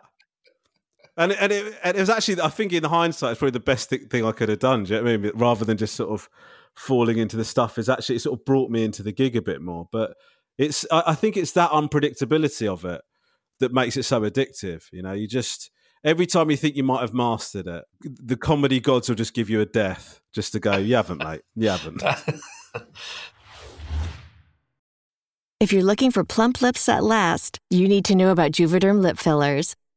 And and it, and it was actually, I think in hindsight, it's probably the best thi- thing I could have done. Do you know what I mean? Rather than just sort of falling into the stuff, is actually it sort of brought me into the gig a bit more. But it's, I, I think it's that unpredictability of it that makes it so addictive. You know, you just every time you think you might have mastered it, the comedy gods will just give you a death just to go, you haven't, mate, you haven't. If you're looking for plump lips that last, you need to know about Juvederm lip fillers.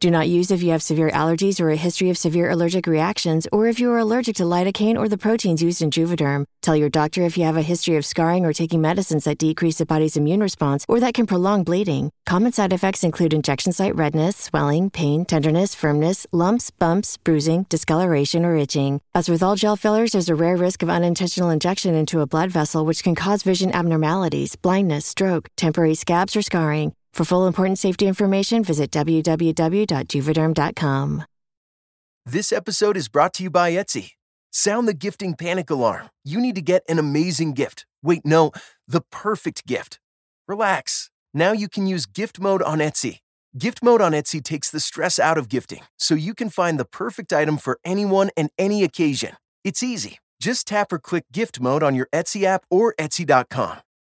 Do not use if you have severe allergies or a history of severe allergic reactions, or if you are allergic to lidocaine or the proteins used in Juvederm. Tell your doctor if you have a history of scarring or taking medicines that decrease the body's immune response or that can prolong bleeding. Common side effects include injection site redness, swelling, pain, tenderness, firmness, lumps, bumps, bruising, discoloration, or itching. As with all gel fillers, there's a rare risk of unintentional injection into a blood vessel, which can cause vision abnormalities, blindness, stroke, temporary scabs, or scarring. For full important safety information, visit www.juvederm.com. This episode is brought to you by Etsy. Sound the gifting panic alarm. You need to get an amazing gift. Wait, no, the perfect gift. Relax. Now you can use gift mode on Etsy. Gift mode on Etsy takes the stress out of gifting, so you can find the perfect item for anyone and any occasion. It's easy. Just tap or click gift mode on your Etsy app or Etsy.com.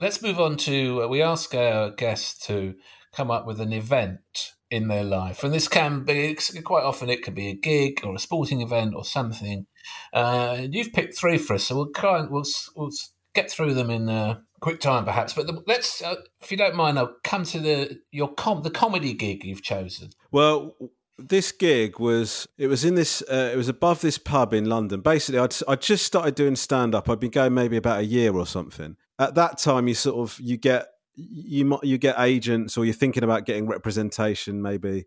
let's move on to. Uh, we ask our guests to come up with an event in their life, and this can be quite often. It can be a gig or a sporting event or something. Uh, you've picked three for us, so we'll try and we'll, we'll get through them in uh, quick time, perhaps. But the, let's, uh, if you don't mind, I'll come to the your com- the comedy gig you've chosen. Well, this gig was it was in this uh, it was above this pub in London. Basically, I'd I just started doing stand up. I'd been going maybe about a year or something. At that time, you sort of you get you you get agents or you're thinking about getting representation maybe.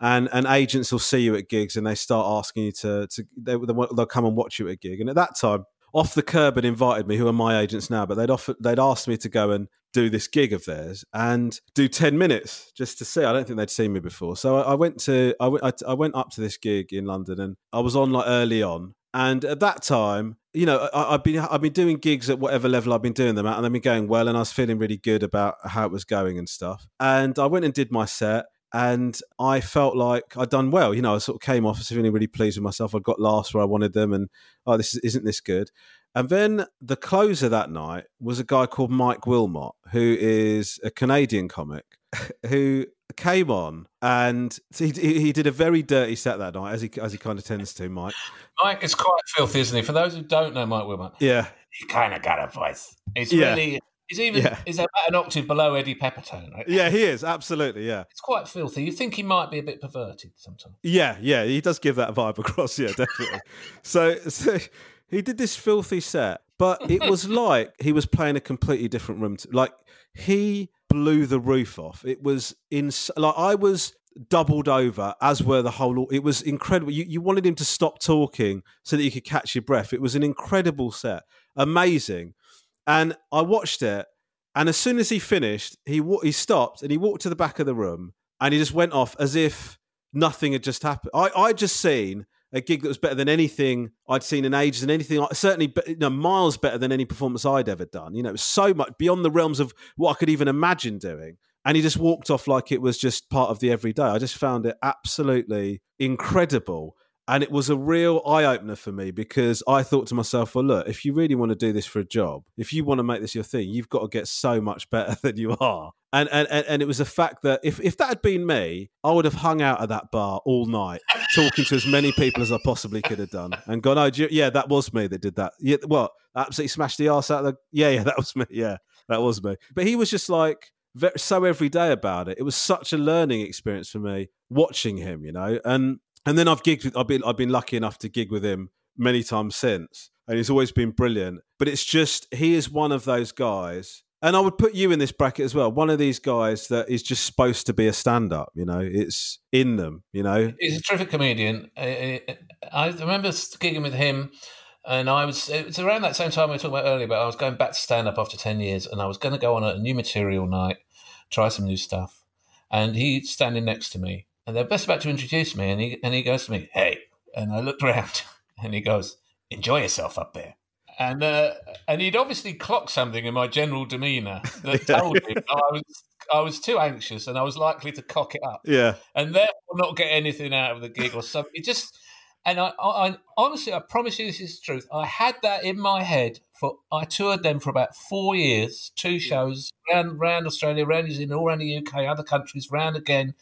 And, and agents will see you at gigs and they start asking you to, to they, they'll come and watch you at a gig. And at that time, Off the Kerb had invited me, who are my agents now, but they'd offered, they'd asked me to go and do this gig of theirs and do 10 minutes just to see. I don't think they'd seen me before. So I, I went to, I went, I, went up to this gig in London and I was on like early on. And at that time, you know, I, have been I've been doing gigs at whatever level I've been doing them at, and they've been going well, and I was feeling really good about how it was going and stuff. And I went and did my set, and I felt like I'd done well. You know, I sort of came off as feeling really pleased with myself. I got last where I wanted them, and oh, this isn't this good. And then the closer that night was a guy called Mike Wilmot, who is a Canadian comic *laughs* who came on and he, he did a very dirty set that night, as he as he kind of tends to. Mike, Mike is quite filthy, isn't he? For those who don't know Mike Wilmot, yeah, he kind of got a voice. It's yeah. really He's even yeah. is about an octave below Eddie Pepitone, right? Yeah, he is absolutely. Yeah, it's quite filthy. You think he might be a bit perverted sometimes? Yeah, yeah, he does give that vibe across. Yeah, definitely. *laughs* so, so he did this filthy set, but it was *laughs* like he was playing a completely different room. To, like he blew the roof off. It was in like I was doubled over, as were the whole. It was incredible. You, you wanted him to stop talking so that you could catch your breath. It was an incredible set, amazing. And I watched it, and as soon as he finished, he he stopped and he walked to the back of the room and he just went off as if nothing had just happened. I I just seen a gig that was better than anything I'd seen in ages and anything certainly you know, miles better than any performance I'd ever done. You know, it was so much beyond the realms of what I could even imagine doing. And he just walked off like it was just part of the everyday. I just found it absolutely incredible. And it was a real eye opener for me because I thought to myself, well, look, if you really want to do this for a job, if you want to make this your thing, you've got to get so much better *laughs* than you are. And and, and it was a fact that if, if that had been me, I would have hung out at that bar all night, talking to as many people as I possibly could have done, and gone, oh, you, yeah, that was me that did that. Yeah, what? Absolutely smashed the ass out of the. Yeah, yeah, *laughs* that was me. Yeah, that was me. But he was just like so every day about it. It was such a learning experience for me watching him, you know, and and then I've gigged. I've been I've been lucky enough to gig with him many times since, and he's always been brilliant. But it's just he is one of those guys. And I would put you in this bracket as well. One of these guys that is just supposed to be a stand-up. You know, it's in them. You know, he's a terrific comedian. I, I remember gigging with him, and I was. It was around that same time we were talking about earlier. But I was going back to stand-up after ten years, and I was going to go on a new material night, try some new stuff. And he's standing next to me, and they're just about to introduce me, and he and he goes to me, "Hey," and I looked around, *laughs* and he goes, "Enjoy yourself up there." And uh, and he'd obviously clocked something in my general demeanour that *laughs* told him I was I was too anxious and I was likely to cock it up, yeah, and therefore not get anything out of the gig or something. It just and I, I, I, honestly, I promise you, this is the truth. I had that in my head for. I toured them for about four years, two shows around, around Australia, around New Zealand, all around the UK, other countries, round again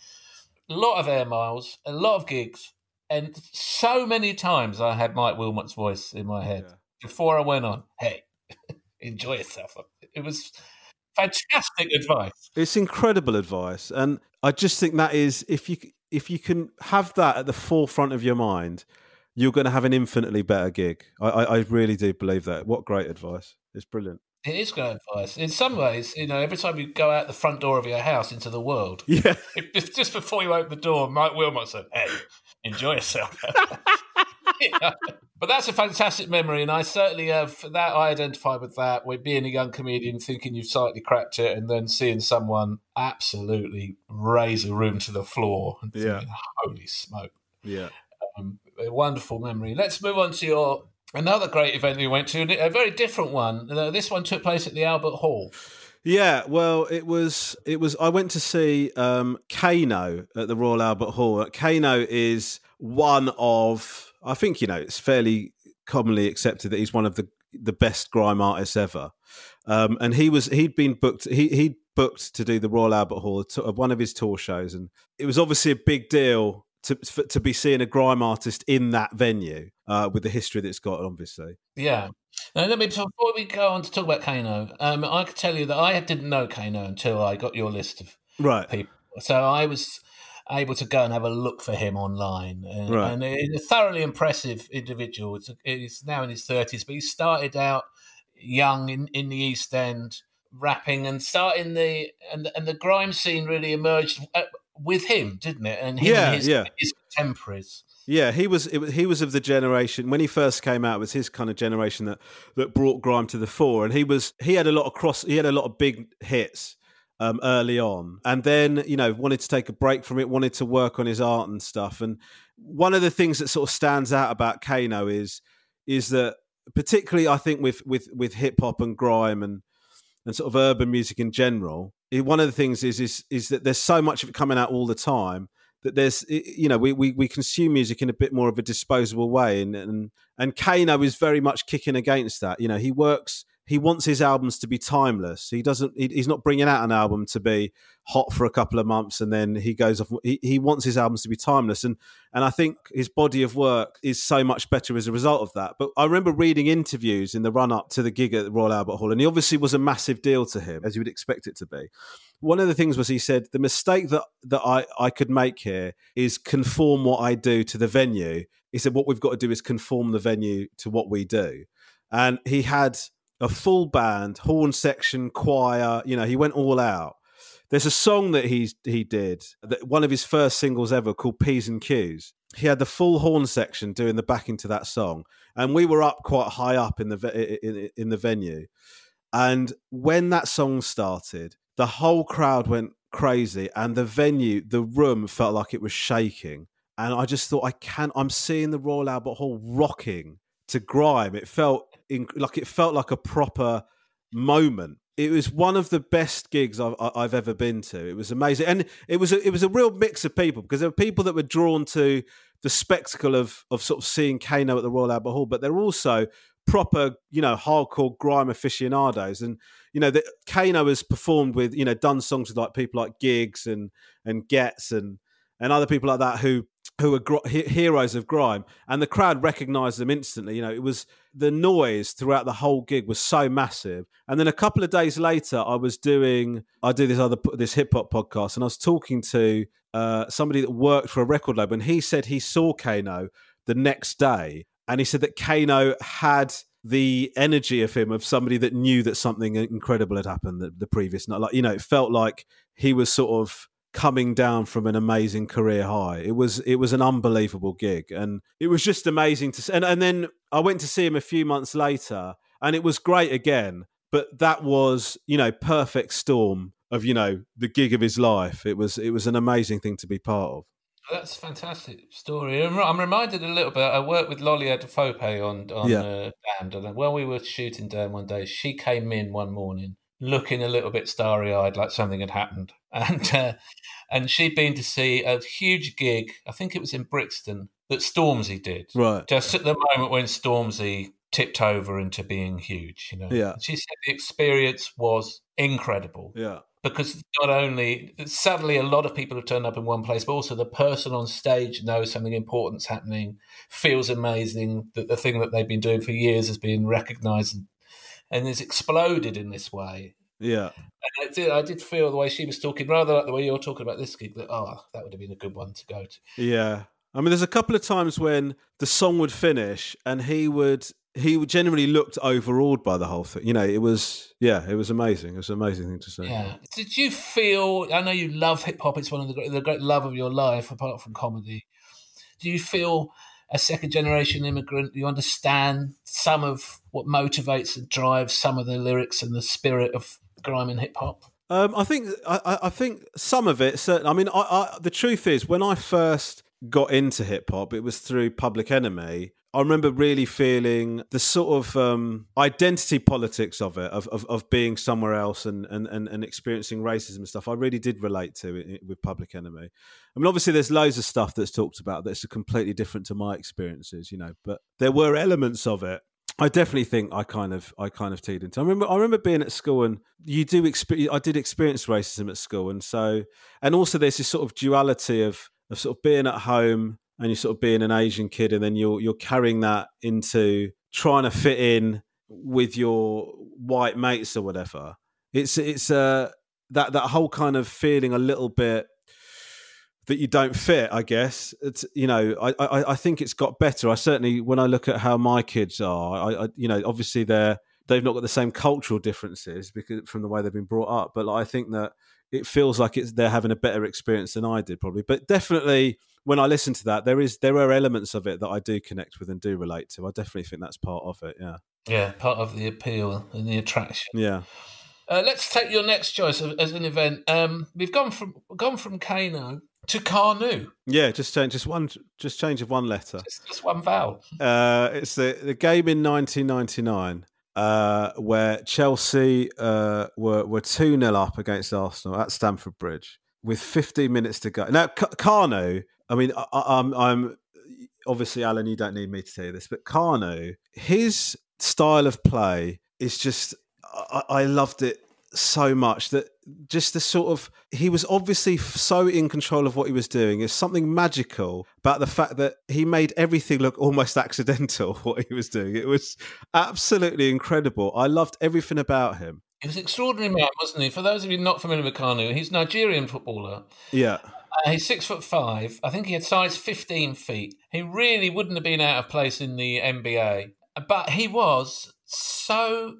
a lot of air miles, a lot of gigs, and so many times I had Mike Wilmot's voice in my head yeah. before I went on. Hey, *laughs* enjoy yourself. It was fantastic advice. It's incredible advice, and I just think that is if you if you can have that at the forefront of your mind, you're going to have an infinitely better gig. I, I, I really do believe that. What great advice! It's brilliant. It is great advice. In some ways, you know, every time you go out the front door of your house into the world, *laughs* yeah, if, just before you open the door, Mike Wilmot said, "Hey, enjoy yourself." *laughs* you know? But that's a fantastic memory, and I certainly have that. I identify with that. With being a young comedian, thinking you've slightly cracked it, and then seeing someone absolutely raise a room to the floor, and yeah, thinking, holy smoke, yeah, um, a wonderful memory. Let's move on to your Another great event we went to, a very different one. Uh, this one took place at the Albert Hall. Yeah, well, it was. It was. I went to see um, Kano at the Royal Albert Hall. Kano is one of. I think you know it's fairly commonly accepted that he's one of the the best grime artists ever. Um, and he was he'd been booked he he booked to do the Royal Albert Hall of one of his tour shows, and it was obviously a big deal to to be seeing a grime artist in that venue uh, with the history that it's got, obviously. Yeah. Now, let me before we go on to talk about Kano, um, I can tell you that I didn't know Kano until I got your list of right people. So I was able to go and have a look for him online, and, Right. and he's a thoroughly impressive individual. It's- He's now in his thirties, but he started out young in, in the East End rapping and starting the and and the grime scene really emerged uh, with him, didn't it? And him Yeah, and his, yeah. his contemporaries. Yeah, he was, it was. He was of the generation when he first came out. It was his kind of generation that that brought grime to the fore, and he was. He had a lot of cross. He had a lot of big hits um, early on, and then you know wanted to take a break from it. Wanted to work on his art and stuff. And one of the things that sort of stands out about Kano is is that particularly I think with with with hip hop and grime and and sort of urban music in general. it- One of the things is is is that there's so much of it coming out all the time that there's you know we, we we consume music in a bit more of a disposable way and and and Kano is very much kicking against that. You know, he works he wants his albums to be timeless. He doesn't he, he's not bringing out an album to be hot for a couple of months and then he goes off he, he wants his albums to be timeless and and I think his body of work is so much better as a result of that. But I remember reading interviews in the run up to the gig at the Royal Albert Hall and he obviously was a massive deal to him as you would expect it to be one of the things was he said the mistake that that I I could make here is conform what I do to the venue. He said what we've got to do is conform the venue to what we do, and he had a full band, horn section, choir. You know, he went all out. There's a song that he he did, that one of his first singles ever, called P's and Q's. He had the full horn section doing the backing to that song, and we were up quite high up in the in, in the venue. And when that song started, the whole crowd went crazy, and the venue, the room felt like it was shaking. And I just thought, I can't. I'm seeing the Royal Albert Hall rocking to grime. It felt in, like it felt like a proper moment. It was one of the best gigs I've, I've ever been to. It was amazing, and it was a, it was a real mix of people because there were people that were drawn to the spectacle of of sort of seeing Kano at the Royal Albert Hall, but they're also proper, you know, hardcore grime aficionados. And you know, that Kano has performed with, you know, done songs with like people like Giggs and and Ghetts and and other people like that who who are gr- heroes of grime, and the crowd recognised them instantly. You know, it was the noise throughout the whole gig was so massive. And then a couple of days later, I was doing I do this other this hip hop podcast, and I was talking to uh, somebody that worked for a record label, and he said he saw Kano the next day, and he said that Kano had the energy of him of somebody that knew that something incredible had happened the, the previous night. Like you know, it felt like he was sort of coming down from an amazing career high. It was it was an unbelievable gig, and it was just amazing to. See. And and then I went to see him a few months later, and it was great again. But that was you know perfect storm of you know the gig of his life. It was it was an amazing thing to be part of. That's a fantastic story. I'm, I'm reminded a little bit. I worked with Lolly Adefope on on Yeah. uh, Damned, and when we were shooting Damned one day, she came in one morning looking a little bit starry eyed, like something had happened, *laughs* and uh, and she'd been to see a huge gig. I think it was in Brixton that Stormzy did. Right. Just at the moment when Stormzy tipped over into being huge, you know. Yeah. She said the experience was incredible Yeah. because not only suddenly a lot of people have turned up in one place, but also the person on stage knows something important's happening, feels amazing that the thing that they've been doing for years has been recognised and, is exploded in this way. Yeah. And I did, I did feel the way she was talking, rather like the way you're talking about this gig, that oh, that would have been a good one to go to. Yeah. I mean, there's a couple of times when the song would finish and he would he would generally looked overawed by the whole thing. You know, it was yeah, it was amazing. It was an amazing thing to see. Yeah. Did you feel? I know you love hip hop. It's one of the great, the great love of your life, apart from comedy. Do you feel, a second generation immigrant, you understand some of what motivates and drives some of the lyrics and the spirit of grime and hip hop? Um, I think I, I- think some of it. Certain. I mean, I, I, the truth is, when I first got into hip hop, it was through Public Enemy. I remember really feeling the sort of um, identity politics of it, of, of, of being somewhere else and, and, and, and experiencing racism and stuff. I really did relate to it with Public Enemy. I mean, obviously, there's loads of stuff that's talked about that's completely different to my experiences, you know, but there were elements of it I definitely think I kind of I kind of teed into. I remember I remember being at school and you do experience. I did experience racism at school, and so and also there's this sort of duality of of sort of being at home and you're sort of being an Asian kid, and then you're you're carrying that into trying to fit in with your white mates or whatever. It's it's uh that that whole kind of feeling a little bit that you don't fit. I guess it's you know I, I I think it's got better. I certainly when I look at how my kids are, I, I you know obviously they're they've not got the same cultural differences because from the way they've been brought up, but like, I think that it feels like it's they're having a better experience than I did probably. But definitely when I listen to that, there is there are elements of it that I do connect with and do relate to. I definitely think that's part of it. Yeah. Yeah, part of the appeal and the attraction. Yeah. Uh, let's take your next choice as an event. Um, we've gone from gone from Kano to Kanu. Yeah, just change just one just change of one letter. Just, just one vowel. Uh, it's the the game in 1999 uh, where Chelsea uh, were were two 0 up against Arsenal at Stamford Bridge with 15 minutes to go. Now Kanu, I mean, I, I'm, I'm obviously Alan. You don't need me to tell you this, but Kanu, his style of play is just I, I loved it so much that just the sort of he was obviously so in control of what he was doing. Is something magical about the fact that he made everything look almost *laughs* accidental what he was doing. It was absolutely incredible. I loved everything about him. He was an extraordinary man wasn't he? For those of you not familiar with kanu he's a nigerian footballer. Yeah. Uh, he's six foot five. I think he had size 15 feet. He really wouldn't have been out of place in the nba but he was so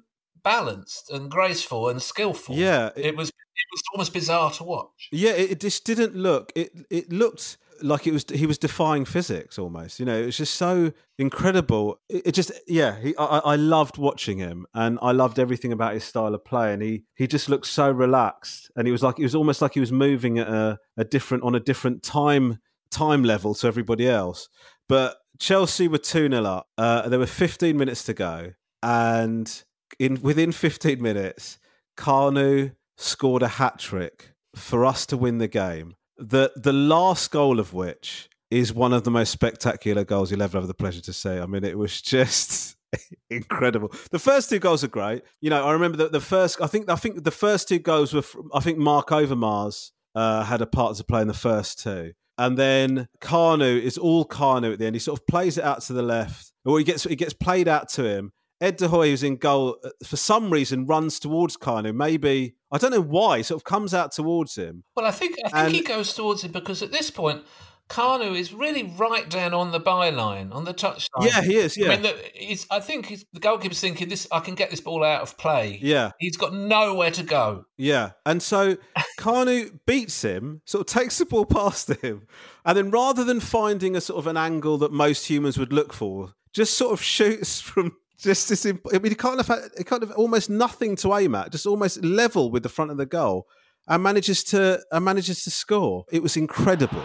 balanced and graceful and skillful. Yeah, it, it was it was almost bizarre to watch. Yeah, it, it just didn't look. It it looked like it was he was defying physics almost. You know, it was just so incredible. It, it just yeah, he, I, I loved watching him, and I loved everything about his style of play. And he he just looked so relaxed, and he was like it was almost like he was moving at a, a different on a different time time level to everybody else. But Chelsea were 2 0 up. Uh, there were 15 minutes to go. And in within 15 minutes, Kanu scored a hat trick for us to win the game. The the last goal of which is one of the most spectacular goals you'll ever have the pleasure to see. I mean, it was just *laughs* incredible. The first two goals are great. You know, I remember that the first. I think I think the first two goals were. From, I think Mark Overmars uh, had a part to play in the first two. And then Kanu is all Kanu at the end. He sort of plays it out to the left, or he gets he gets played out to him, Ed De Goey, who's in goal, uh, for some reason runs towards Kanu. Maybe I don't know why. Sort of comes out towards him. Well, I think I think and, he goes towards him because at this point, Kanu is really right down on the byline, on the touchline. Yeah, he is. Yeah, I mean, he's, I think he's, the goalkeeper's thinking this. I can get this ball out of play. Yeah, he's got nowhere to go. Yeah, and so *laughs* Kanu beats him, sort of takes the ball *laughs* past him, and then rather than finding a sort of an angle that most humans would look for, just sort of shoots *laughs* from just this. I mean, he kind of had, kind of almost nothing to aim at, just almost level with the front of the goal, and manages to and manages to score. It was incredible.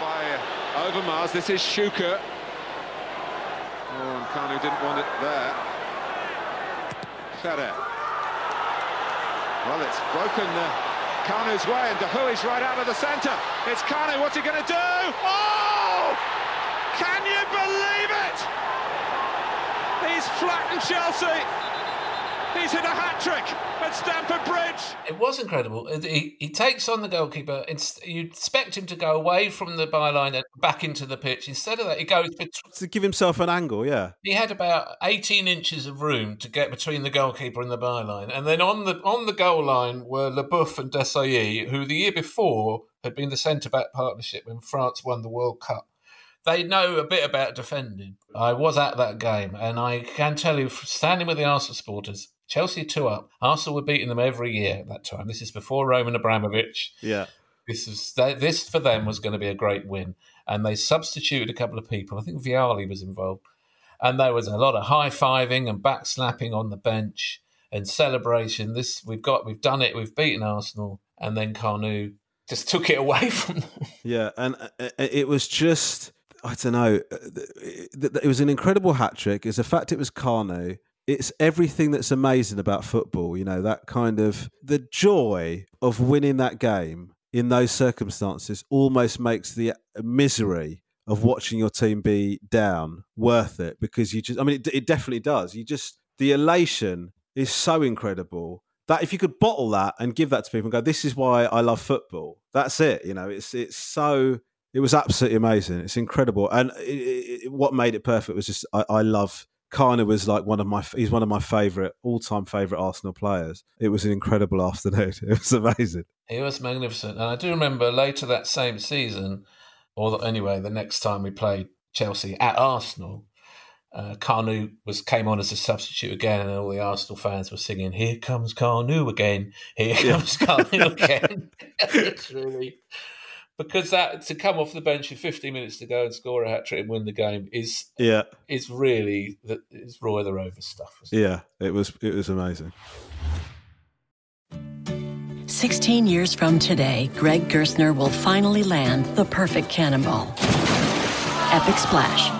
By Overmars, this is Suker. Oh, and Kanu didn't want it there. Ferrer. Well, it's broken uh, Kanu's way, and De Goey's right out of the centre. It's Kanu. What's he going to do? Oh! Can you believe it? He's flattened Chelsea. He's hit a hat trick at Stamford Bridge. It was incredible. He, he takes on the goalkeeper. you'd expect him to go away from the byline and back into the pitch. Instead of that, he goes to give himself an angle. Yeah, he had about eighteen inches of room to get between the goalkeeper and the byline, and then on the on the goal line were Leboeuf and Desailly, who the year before had been the centre back partnership when France won the World Cup they know a bit about defending. I was at that game, and I can tell you, standing with the Arsenal supporters, Chelsea two up. Arsenal were beating them every year at that time. This is before Roman Abramovich. Yeah. This is this for them was going to be a great win, and they substituted a couple of people. I think Vialli was involved, and there was a lot of high fiving and back slapping on the bench and celebration. This we've got, we've done it, we've beaten Arsenal, and then Kanu just *laughs* took it away from them. Yeah, and uh, it was just I don't know. Uh, it was an incredible hat trick. It's a fact it was Kanu. It's everything that's amazing about football. You know that kind of the joy of winning that game in those circumstances almost makes the misery of watching your team be down worth it because you just I mean it, it definitely does. You just the elation is so incredible that if you could bottle that and give that to people and go this is why I love football. That's it, you know. It's it's so it was absolutely amazing. It's incredible. And it, it, what made it perfect was just I, I love Kanu was like one of my he's one of my favorite all time favorite Arsenal players. It was an incredible *laughs* afternoon. It was amazing. He was magnificent, and I do remember later that same season, or anyway, the next time we played Chelsea at Arsenal, uh, Kanu was came on as a substitute again, and all the Arsenal fans were singing, "Here comes Kanu again! Here comes yeah. Kanu *laughs* again!" *laughs* it's really because that to come off the bench with 15 minutes to go and score a hat trick and win the game is yeah is really the is Roy the Rover stuff. Yeah, it was it was amazing. 16 years from today, Greg Gerstner will finally land the perfect cannonball. Epic splash,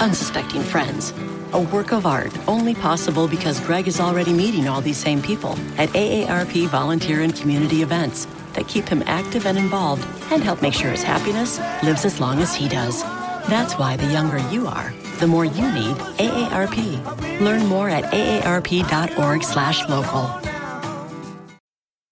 unsuspecting friends, a work of art only possible because Greg is already meeting all these same people at AARP volunteer and community events that keep him active and involved and help make sure his happiness lives as long as he does. That's why the younger you are, the more you need AARP. Learn more at aarp.org/local.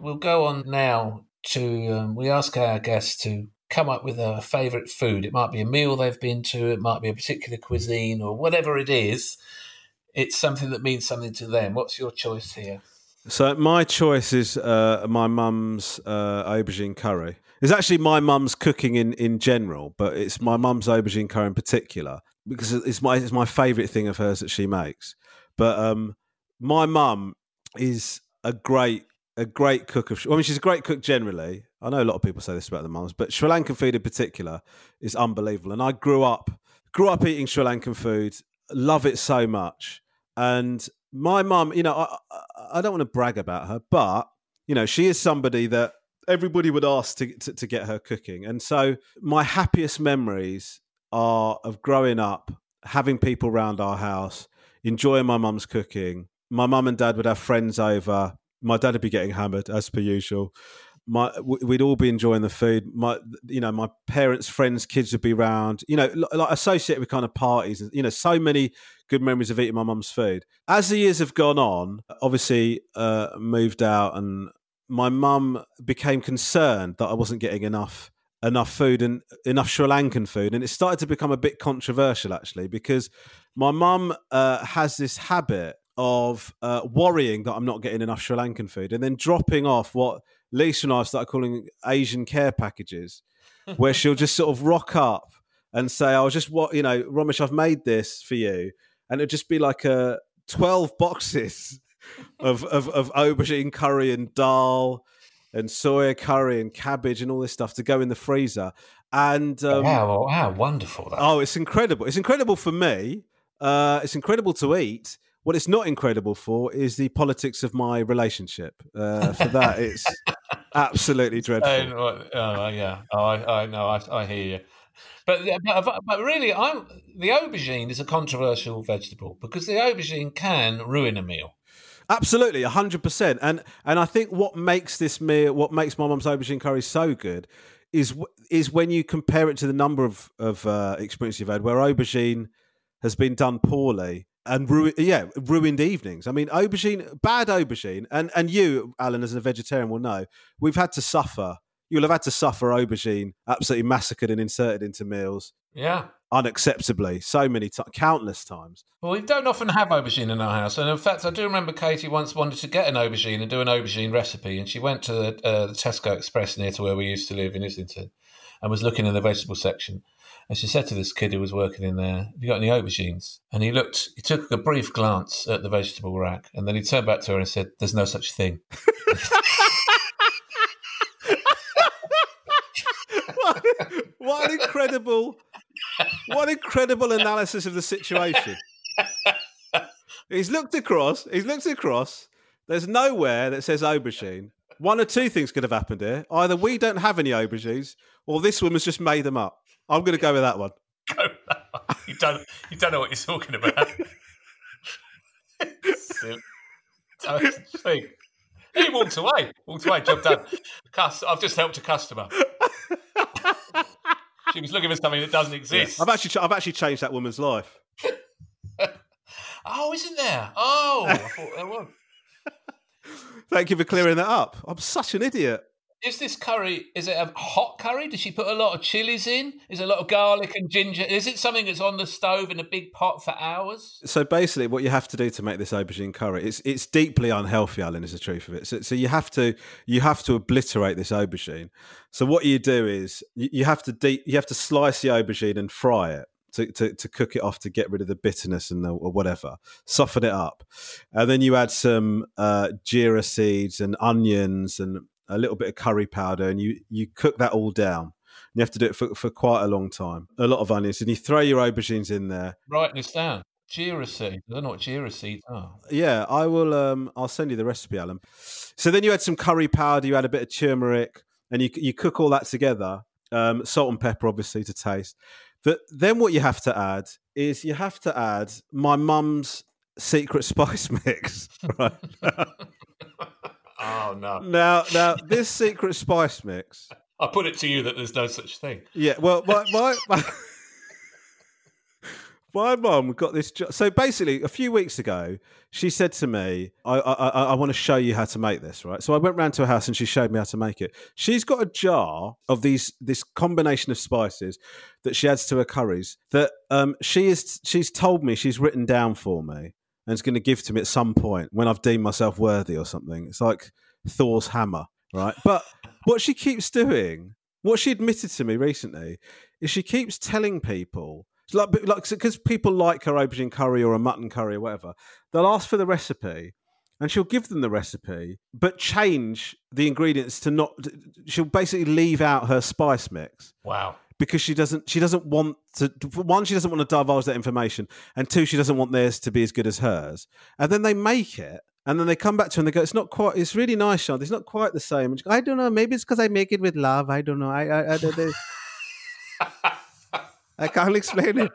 we'll go on now to um, we ask our guests to come up with a favourite food. It might be a meal they've been to, it might be a particular cuisine, or whatever it is. It's something that means something to them. What's your choice here? So my choice is uh, my mum's uh, aubergine curry. It's actually my mum's cooking in, in general, but it's my mum's aubergine curry in particular because it's my it's my favourite thing of hers that she makes. But um, my mum is a great a great cook of. I mean, she's a great cook generally. I know a lot of people say this about the mums, but Sri Lankan food in particular is unbelievable. And I grew up grew up eating Sri Lankan food, love it so much. And my mum, you know, I, I don't want to brag about her, but you know, she is somebody that everybody would ask to, to, to get her cooking. And so my happiest memories are of growing up, having people around our house, enjoying my mum's cooking. My mum and dad would have friends over my dad would be getting hammered as per usual. My we'd all be enjoying the food. My you know my parents' friends' kids would be around. You know, like associated with kind of parties. You know, so many good memories of eating my mum's food. As the years have gone on, obviously uh, moved out, and my mum became concerned that I wasn't getting enough enough food and enough Sri Lankan food, and it started to become a bit controversial actually because my mum uh, has this habit of uh, worrying that I'm not getting enough Sri Lankan food and then dropping off what Lisa and I started calling Asian care packages, where she'll just sort of rock up and say, "I was just what you know, Romesh, I've made this for you," and it'd just be like a uh, twelve boxes of, of of aubergine curry and dal and soya curry and cabbage and all this stuff to go in the freezer. And um, wow, wow, wonderful! That. Oh, it's incredible! It's incredible for me. Uh, it's incredible to eat what it's not incredible for is the politics of my relationship. Uh, for that, it's *laughs* absolutely dreadful. Oh, oh yeah, oh, I, I know, I, I hear you. But, but, but really, I'm the aubergine is a controversial vegetable because the aubergine can ruin a meal. Absolutely, hundred percent. And and I think what makes this meal, what makes my mum's aubergine curry so good, is is when you compare it to the number of of uh, experiences you've had where aubergine has been done poorly and ru- yeah, ruined evenings. I mean, aubergine, bad aubergine, and and you, Alan, as a vegetarian, will know we've had to suffer. you'll have had to suffer aubergine absolutely massacred and inserted into meals Yeah. unacceptably so many times, countless times. Well, we don't often have aubergine in our house, and in fact, I do remember Katie once wanted to get an aubergine and do an aubergine recipe, and she went to the, uh, the Tesco Express near to where we used to live in Islington, and was looking in the vegetable section, and she said to this kid who was working in there, "Have you got any aubergines?" And he looked, he took a brief glance at the vegetable rack, and then he turned back to her and said, "There's no such thing." *laughs* what, what an incredible, what incredible analysis of the situation. He's looked across. He's looked across. There's nowhere that says aubergine. One or two things could have happened here. Either we don't have any aubergines, or this woman's just made them up. I'm going to *laughs* go with that one. you don't, you don't know what you're talking about. Silly. No such. He walked away. Walked away. Job done. Cus- I've just helped a customer. she was looking for something that doesn't exist. I've actually, ch- I've actually changed that woman's life. Oh, isn't there? Oh, I thought there was. *laughs* Thank you for clearing that up. I'm such an idiot. Is this curry? Is it a hot curry? Does she put a lot of chilies in? Is it a lot of garlic and ginger? Is it something that's on the stove in a big pot for hours? So basically, what you have to do to make this aubergine curry, it's it's deeply unhealthy. Alan is the truth of it. So, so you have to you have to obliterate this aubergine. So what you do is you, you have to deep, you have to slice the aubergine and fry it. To, to, to cook it off to get rid of the bitterness and the, or whatever, soften it up, and then you add some uh, seeds and onions and a little bit of curry powder, and you you cook that all down. You have to do it for, for quite a long time. A lot of onions, and you throw your aubergines in there. Writing this down. Jeera seeds. I don't know what jeera seeds are. Yeah, I will. Um, I'll send you the recipe, Alan. So then you add some curry powder. You add a bit of turmeric, and you you cook all that together. Um, salt and pepper, obviously, to taste. But then what you have to add is you have to add my mum's secret *laughs* spice mix. Right. *laughs* Oh no! now, now this secret spice mix. I put it to you that there's no such thing. Yeah, well, my my, my, my mum got this job. So basically, a few weeks ago, she said to me, "I I, I, I want to show you how to make this." Right. So I went round to her house and she showed me how to make it. She's got a jar of these this combination of spices that she adds to her curries. That um she is she's told me she's written down for me and is going to give to me at some point when I've deemed myself worthy or something. It's like Thor's hammer, right? But what she keeps doing, what she admitted to me recently, is she keeps telling people, like, like because people like her aubergine curry or a mutton curry or whatever, they'll ask for the recipe. And she'll give them the recipe, but change the ingredients to not. She'll basically leave out her spice mix Wow. Because she doesn't she doesn't want to one she doesn't want to divulge that information and two she doesn't want theirs to be as good as hers. And then they make it and then they come back to her and they go it's not quite it's really nice Sean it's not quite the same. And she goes, I don't know. Maybe it's because I make it with love. I don't know. I I, I, don't know. *laughs* I can't explain it.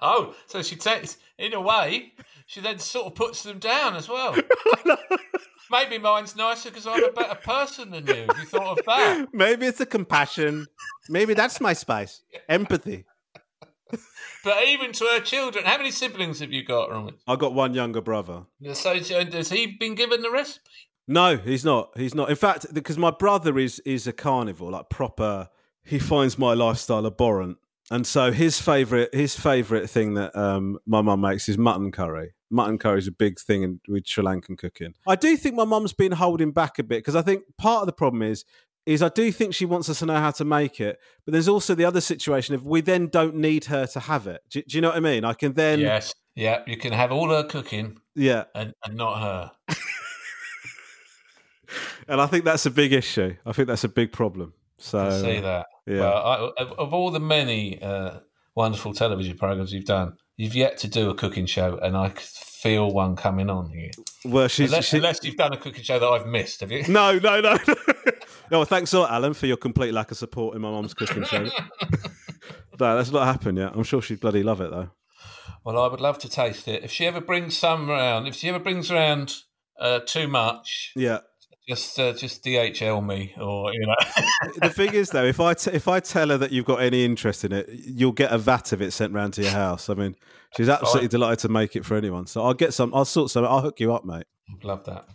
Oh, so she takes, in a way, she then sort of puts them down as well. *laughs* Maybe mine's nicer because I'm a better person than you. Have you thought of that? *laughs* maybe it's a compassion maybe that's my spice *laughs* empathy But even to her children, how many siblings have you got, Roman? I got one younger brother So has he been given the recipe? No, he's not. He's not. In fact, because my brother is is a carnivore, like proper. He finds my lifestyle abhorrent, and so his favorite his favorite thing that um, my mum makes is mutton curry. Mutton curry is a big thing in, with Sri Lankan cooking. I do think my mum's been holding back a bit because I think part of the problem is is I do think she wants us to know how to make it, but there's also the other situation if we then don't need her to have it. Do, do you know what I mean? I can then yes. Yeah, you can have all her cooking yeah, and, and not her. *laughs* and I think that's a big issue. I think that's a big problem. So I see that. yeah. Well, I, of, of all the many uh, wonderful television programs you've done, you've yet to do a cooking show, and I feel one coming on here. Well, she's unless, she- unless you've done a cooking show that I've missed, have you? No, no, no. *laughs* no, well, thanks a lot, Alan, for your complete lack of support in my mum's cooking show. *laughs* no, that's not happened yet. I'm sure she'd bloody love it though. Well, I would love to taste it. If she ever brings some round, if she ever brings around uh, too much, Yeah. Just uh, just DHL me, or you know. the thing is, though, if I t- if I tell her that you've got any interest in it, you'll get a vat of it sent round to your house. I mean, she's absolutely delighted to make it for anyone. So I'll get some. I'll sort some. I'll hook you up, mate. Love that.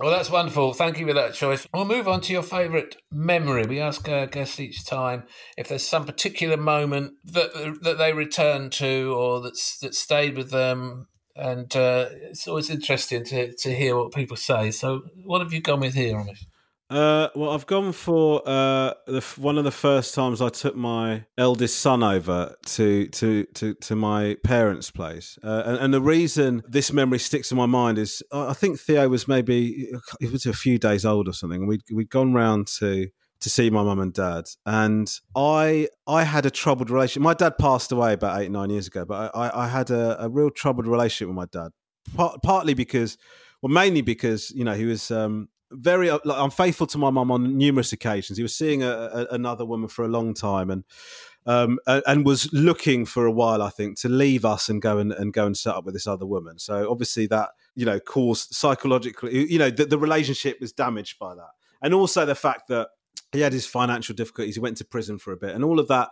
Well, that's wonderful. Thank you for that choice. We'll move on to your favourite memory. We ask our guests each time if there's some particular moment that that they return to or that's that stayed with them. And uh, it's always interesting to, to hear what people say. So, what have you gone with here, Amish? Uh, well, I've gone for uh, the, one of the first times I took my eldest son over to to to, to my parents' place, uh, and, and, the reason this memory sticks in my mind is I think Theo was maybe it was a few days old or something, and we'd we'd gone round to to see my mum and dad, and I I had a troubled relationship. My dad passed away about eight nine years ago, but I, I had a, a real troubled relationship with my dad, Part, partly because well, mainly because you know he was um, very uh, like, unfaithful to my mum on numerous occasions. He was seeing a, a, another woman for a long time, and um, and was looking for a while, I think, to leave us and go and, and go and set up with this other woman. So obviously that you know caused psychologically, you know, the, the relationship was damaged by that, and also the fact that he had his financial difficulties. He went to prison for a bit, and all of that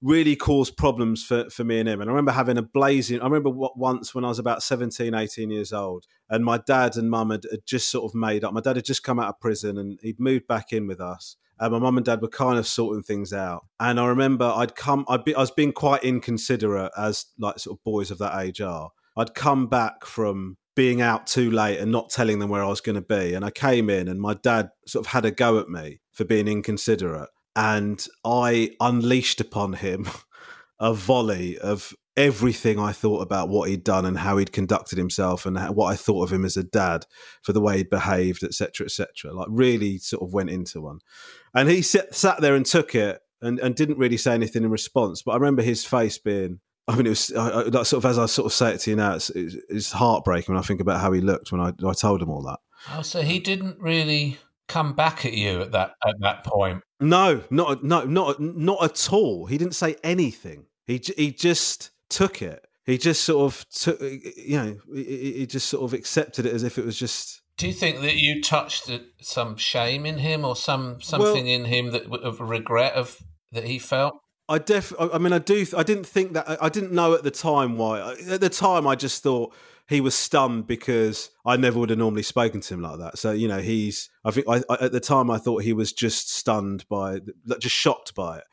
really caused problems for, for me and him. And I remember having a blazing, I remember what once when I was about 17, 18 years old, and my dad and mum had, had, just sort of made up. My dad had just come out of prison and he'd moved back in with us. And my mum and dad were kind of sorting things out. And I remember I'd come, I'd be, I was being quite inconsiderate as like sort of boys of that age are. I'd come back from being out too late and not telling them where I was going to be. And I came in and my dad sort of had a go at me for being inconsiderate and I unleashed upon him *laughs* a volley of everything I thought about what he'd done and how he'd conducted himself and what I thought of him as a dad for the way he'd behaved, etc., etc. Like really sort of went into one, and he sat, sat there and took it and, and didn't really say anything in response. But I remember his face being. I mean, it was I, I, sort of as I sort of say it to you now. It's, it's, heartbreaking when I think about how he looked when I, I told him all that. Oh, so he didn't really come back at you at that at that point. No, not no, not not at all. He didn't say anything. He he just took it. He just sort of took, you know, he, he just sort of accepted it as if it was just. Do you think that you touched some shame in him, or some something well, in him that of regret of that he felt? I def. I mean, I do. I didn't think that. I didn't know at the time why. At the time, I just thought he was stunned because I never would have normally spoken to him like that. So you know, he's. I think I, I, at the time I thought he was just stunned by, just shocked by it.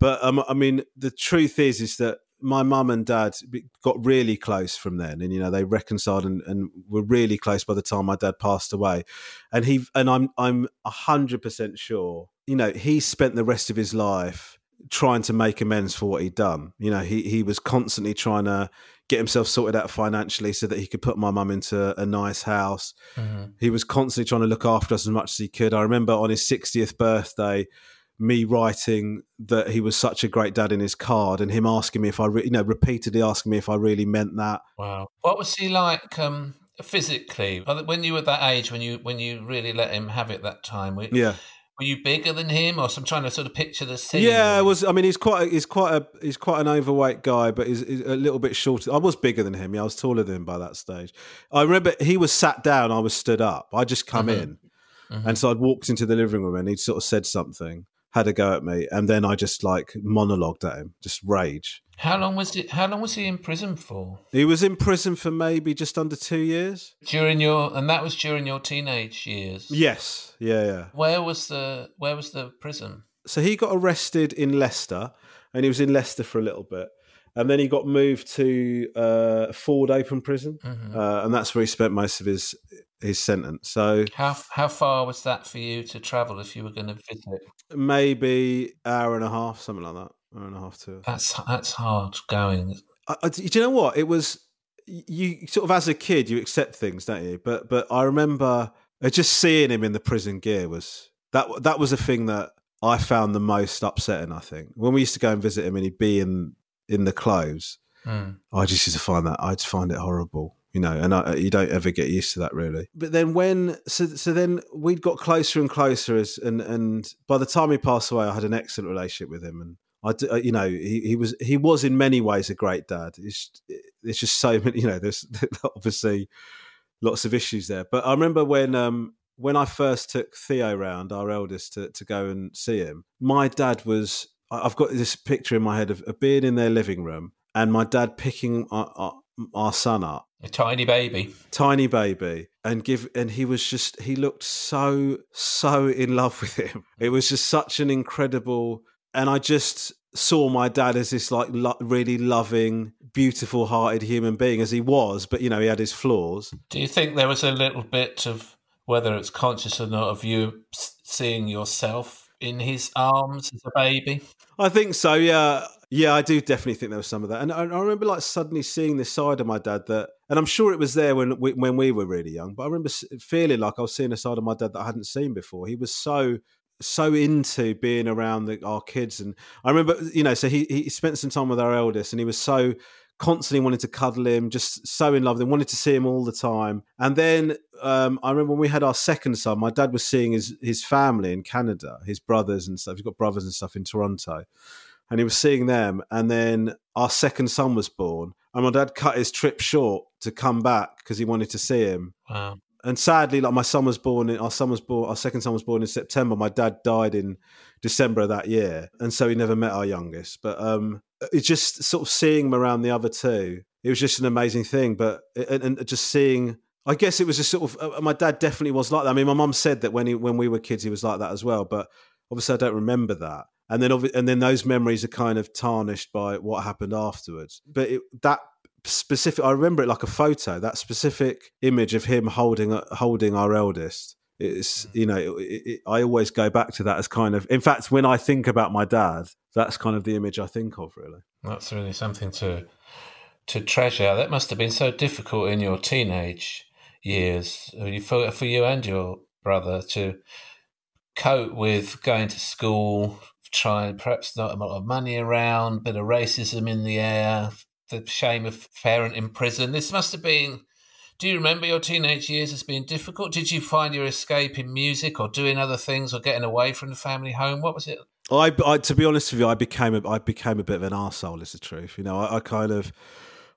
But um, I mean, the truth is, is that my mum and dad got really close from then, and you know they reconciled and, and were really close by the time my dad passed away. And he and I'm I'm hundred percent sure, you know, he spent the rest of his life trying to make amends for what he'd done. You know, he he was constantly trying to get himself sorted out financially so that he could put my mum into a nice house. Mm-hmm. He was constantly trying to look after us as much as he could. I remember on his 60th birthday, me writing that he was such a great dad in his card and him asking me if I, re- you know, repeatedly asking me if I really meant that. Wow. What was he like um, physically? When you were that age, when you when you really let him have it that time, yeah were you bigger than him, or I'm trying to sort of picture the scene? Yeah, I was. I mean, he's quite. He's quite a. He's quite an overweight guy, but he's, he's, a little bit shorter. I was bigger than him. Yeah, I was taller than him by that stage. I remember he was sat down. I was stood up. I just come mm-hmm. in, mm-hmm. and so I'd walked into the living room, and he'd sort of said something, had a go at me, and then I just like monologued at him, just rage. How long was it? How long was he in prison for? He was in prison for maybe just under two years. During your, and that was during your teenage years. Yes, yeah, yeah. Where was the Where was the prison? So he got arrested in Leicester, and he was in Leicester for a little bit, and then he got moved to uh, Ford Open Prison, mm-hmm. uh, and that's where he spent most of his his sentence. So how how far was that for you to travel if you were going to visit? Maybe hour and a half, something like that hour and a half to. That's that's hard going. I, I, do you know what it was? You sort of as a kid you accept things, don't you? But but I remember uh, just seeing him in the prison gear was that that was a thing that I found the most upsetting. I think when we used to go and visit him and he'd be in in the clothes, mm. I just used to find that I'd find it horrible you know, and I, you don't ever get used to that really. But then when so so then we'd got closer and closer as and and by the time he passed away, I had an excellent relationship with him, and I, uh, you know, he, he was he was in many ways a great dad. It's it's just so *laughs* many, you know, there's *laughs* obviously lots of issues there. But I remember when um when I first took Theo round, our eldest, to to go and see him. My dad was. I've got this picture in my head of, of being in their living room and my dad picking uh, uh, our son up, A tiny baby. tiny baby, and give and he was just he looked so so in love *laughs* with him. It was just such an incredible, and I just saw my dad as this like lo- really loving, beautiful hearted human being as he was, but you know he had his flaws. Do you think there was a little bit of whether it's conscious or not of you seeing yourself in his arms as a baby? I think so. Yeah, yeah. I do definitely think there was some of that, and I, I remember like suddenly seeing this side of my dad that, and I'm sure it was there when we, when we were really young. But I remember feeling like I was seeing a side of my dad that I hadn't seen before. He was so so into being around the, our kids, and I remember you know, so he he spent some time with our eldest, and he was so constantly wanted to cuddle him, just so in love him, wanted to see him all the time. And then um, I remember when we had our second son, my dad was seeing his his family in Canada, his brothers and stuff. He's got brothers and stuff in Toronto. And he was seeing them. And then our second son was born. And my dad cut his trip short to come back because he wanted to see him. Wow. And sadly, like my son was born in our son was born our second son was born in September. My dad died in December of that year. And so he never met our youngest. But um it's just sort of seeing him around the other two. It was just an amazing thing. But and, and just seeing I guess it was just sort of uh, my dad definitely was like that. I mean, my mum said that when he when we were kids, he was like that as well. But obviously, I don't remember that. And then, and then those memories are kind of tarnished by what happened afterwards. But it, that specific, I remember it like a photo. That specific image of him holding holding our eldest. It's you know, it, it, I always go back to that as kind of. In fact, when I think about my dad, that's kind of the image I think of. Really, That's really something to to treasure. That must have been so difficult in your teenage years uh, for for you and your brother to cope with going to school, trying perhaps not a lot of money around, bit of racism in the air, the shame of parent in prison. This must have been. Do you remember your teenage years as being difficult? Did you find your escape in music or doing other things or getting away from the family home? What was it? I, I to be honest with you, I became a, I became a bit of an arsehole, is the truth. You know, I, I kind of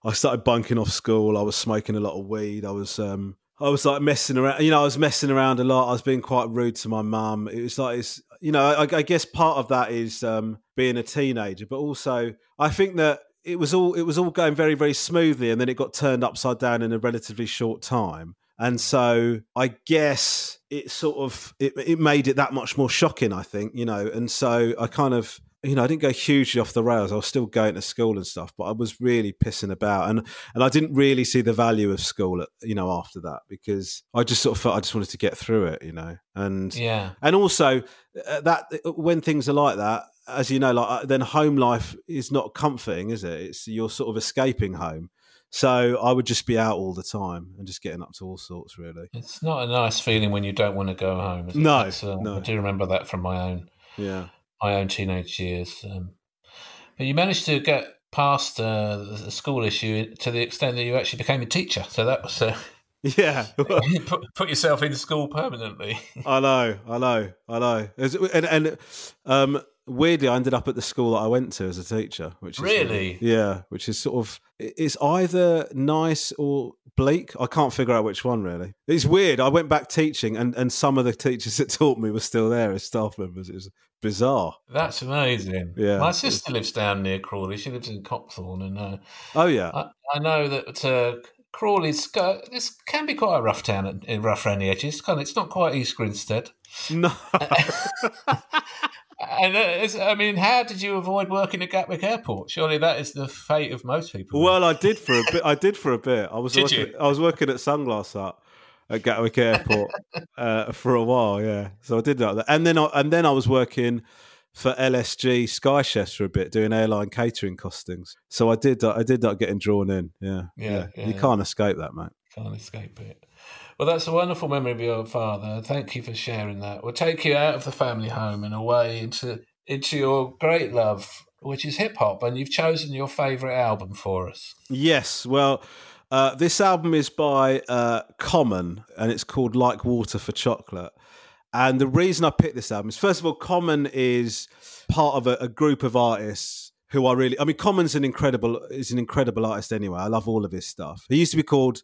I started bunking off school. I was smoking a lot of weed. I was um I was like messing around. You know, I was messing around a lot. I was being quite rude to my mum. It was like it's you know, I, I guess part of that is um being a teenager, but also I think that it was all it was all going very very smoothly, and then it got turned upside down in a relatively short time. And so I guess it sort of it, it made it that much more shocking, I think, you know. And so I kind of you know, I didn't go hugely off the rails. I was still going to school and stuff, but I was really pissing about, and and I didn't really see the value of school, at, you know, after that because I just sort of felt I just wanted to get through it, you know, and Yeah. and also uh, that when things are like that, as you know, like uh, then home life is not comforting, is it? It's you're sort of escaping home. So I would just be out all the time and just getting up to all sorts, really. It's not a nice feeling when you don't want to go home. No, uh, no. I do remember that from my own Yeah. my own teenage years. Um, but you managed to get past uh, the school issue to the extent that you actually became a teacher. So that was uh, *laughs* Yeah. *laughs* put, put yourself in school permanently. I know, I know, I know. And and um, weirdly, I ended up at the school that I went to as a teacher, which is Really? yeah, which is sort of it's either nice or bleak. I can't figure out which one really. It's weird. I went back teaching, and and some of the teachers *laughs* that taught me were still there as staff members. It was bizarre. That's amazing. Yeah. My sister lives down near Crawley. She lives in Copthorne, and uh, Oh yeah, I, I know that uh, Crawley's this can be quite a rough town, rough around the edges. It's kind of, it's not quite East Grinstead. no. *laughs* *laughs* And it's- I mean, how did you avoid working at Gatwick Airport? Surely that is the fate of most people. Well, I did for a bit. I did for a bit. I was Did working, you? I was working at Sunglass Hut at Gatwick Airport *laughs* uh, for a while. Yeah, so I did that, and then I, and then I was working for LSG Sky Chefs for a bit, doing airline catering costings. So I did. I did that getting drawn in. Yeah, Yeah, yeah, you yeah. can't escape that, mate. Can't escape it. Well, that's a wonderful memory of your father. Thank you for sharing that. We'll take you out of the family home and away into into your great love, which is hip hop, and you've chosen your favourite album for us. Yes. Well, uh, this album is by uh, Common, and it's called "Like Water for Chocolate." And the reason I picked this album is, first of all, Common is part of a, a group of artists who are really. I mean, Common's an incredible is an incredible artist anyway. I love all of his stuff. He used to be called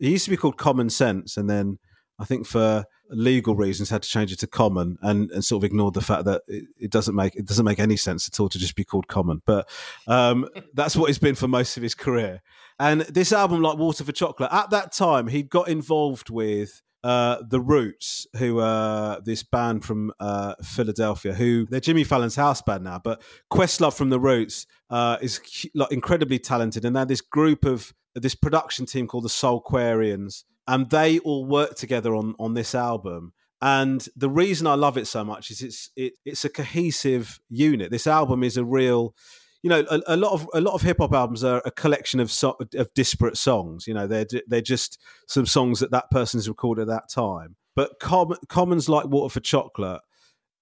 he used to be called Common Sense, and then I think for legal reasons had to change it to Common, and, and sort of ignored the fact that it, it doesn't make it doesn't make any sense at all to just be called Common. But um, *laughs* that's what he's been for most of his career. And this album, like Water for Chocolate, at that time he got involved with uh, the Roots, who are this band from uh, Philadelphia, who they're Jimmy Fallon's house band now, but Questlove from the Roots uh, is like incredibly talented, and they're this group of this production team called the Soulquarians, and they all work together on on this album. And the reason I love it so much is it's it, it's a cohesive unit. This album is a real you know, a, a, lot of a lot of hip hop albums are a collection of so, of disparate songs. You know, they're they're just some songs that that person's recorded at that time. But Com- Commons like Water for Chocolate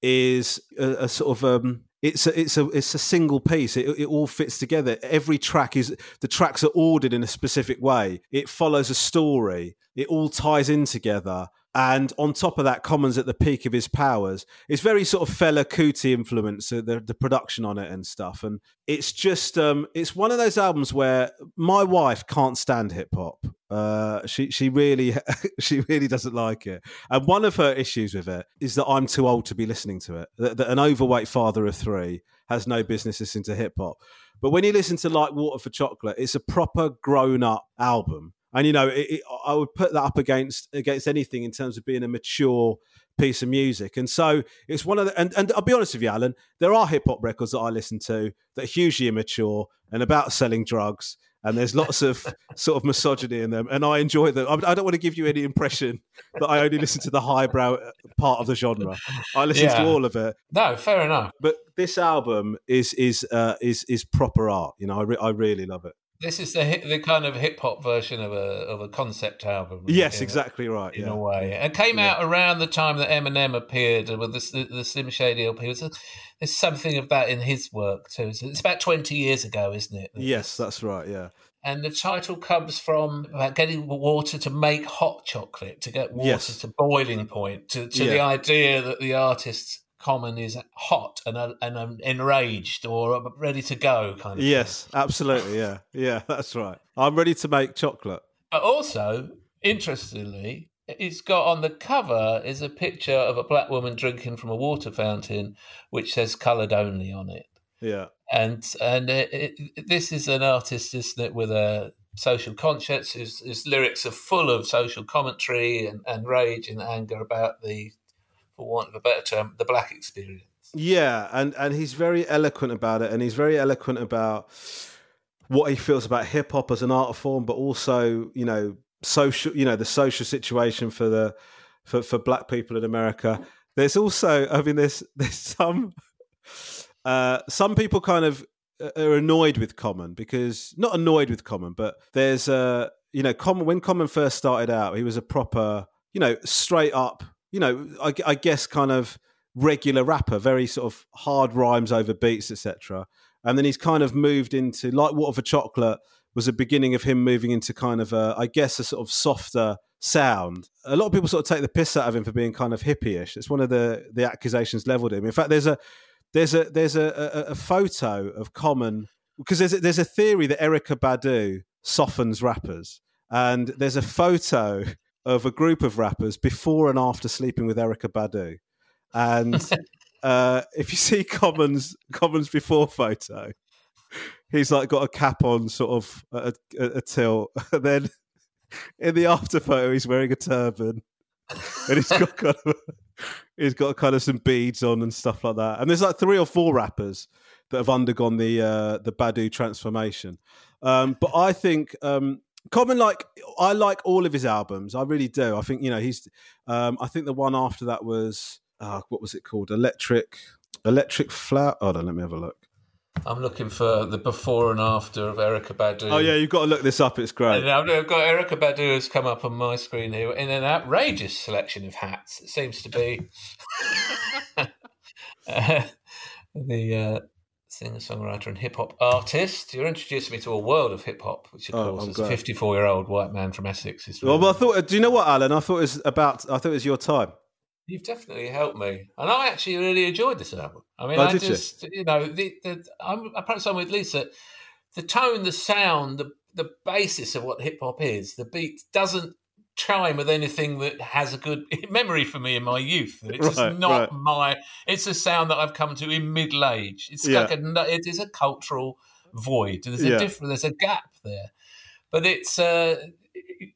is a, a sort of um, it's a it's a it's a single piece. It, it all fits together. Every track is the tracks are ordered in a specific way. It follows a story. It all ties in together and on top of that, Common's at the peak of his powers. It's very sort of Fela Kuti influence, uh, the, the production on it and stuff. And it's just, um, it's one of those albums where my wife can't stand hip hop. Uh, she she really *laughs* she really doesn't like it. And one of her issues with it is that I'm too old to be listening to it. That, that an overweight father of three has no business listening to hip hop. But when you listen to Like Water for Chocolate, it's a proper grown up album and you know, it, it, I would put that up against against anything in terms of being a mature piece of music. And so it's one of the, and, and I'll be honest with you, Alan, there are hip hop records that I listen to that are hugely immature and about selling drugs. And there's lots of *laughs* sort of misogyny in them, and I enjoy them. I don't want to give you any impression that I only listen to the highbrow uh, part of the genre. I listen yeah. to all of it. No, fair enough. But this album is is uh, is is proper art. You know, I, re- I really love it. This is the the kind of hip hop version of a of a concept album. Yes, exactly right. In yeah. a way, it came yeah. out around the time that Eminem appeared with the the, Slim Shady LP. There's something of that in his work too. it's about twenty years ago, isn't it? Yes, that's right. Yeah. And the title comes from about getting water to make hot chocolate, to get water yes. to boiling point, to, to yeah. the idea that the artist common is hot and uh, and um, enraged or ready to go kind of yes thing. absolutely yeah. Yeah *laughs* that's right. I'm ready to make chocolate. But also interestingly it's got on the cover is a picture of a black woman drinking from a water fountain which says colored only on it. Yeah. And and it, it, this is an artist isn't it with a social conscience his, his lyrics are full of social commentary and, and rage and anger about the for want of a better term, the black experience. Yeah, and and he's very eloquent about it, and he's very eloquent about what he feels about hip hop as an art form, but also you know social, you know the social situation for the for for black people in America. There's also, I mean, there's *laughs* there's some uh, some people kind of uh, are annoyed with Common because not annoyed with Common, but there's a you know Common when Common first started out, he was a proper you know straight up you know, I, I guess kind of regular rapper, very sort of hard rhymes over beats, etc. And then he's kind of moved into like Water for Chocolate was the beginning of him moving into kind of a, I guess, a sort of softer sound. A lot of people sort of take the piss out of him for being kind of hippie-ish. It's one of the the accusations leveled at him. In fact, there's a there's a there's a, a, a photo of Common because there's a, there's a theory that Erykah Badu softens rappers, and there's a photo of a group of rappers before and after sleeping with Erykah Badu, and *laughs* uh, if you see Commons Commons before photo, he's like got a cap on, sort of a, a, a tilt, *laughs* and then in the after photo, he's wearing a turban, and he's got kind of he's got kind of some beads on and stuff like that. And there's like three or four rappers that have undergone the uh, the Badu transformation. Um, but I think um, Common, like I like all of his albums. I really do. I think you know he's. Um, I think the one after that was uh, what was it called? Electric, Electric Flower. Hold on, let me have a look. I'm looking for the before and after of Erykah Badu. Oh yeah, you've got to look this up. It's great. And I've got Erykah Badu has come up on my screen here in an outrageous selection of hats. It seems to be *laughs* uh, the uh, singer, songwriter, and hip hop artist. You're introducing me to a world of hip hop, which of oh, course, as a 54 year old white man from Essex is. Well, well, I thought. Do you know what, Alan? I thought it was about. I thought it was your time. You've definitely helped me, and I actually really enjoyed this album. I mean, oh, I just, you? you? know, the, the, I'm, perhaps I'm with Lisa. The tone, the sound, the the basis of what hip hop is, the beat doesn't chime with anything that has a good *laughs* memory for me in my youth. It's just Right, not right. my. It's a sound that I've come to in middle age. It's Yeah. like a, it is a cultural void. There's a Yeah. different. There's a gap there, but it's uh,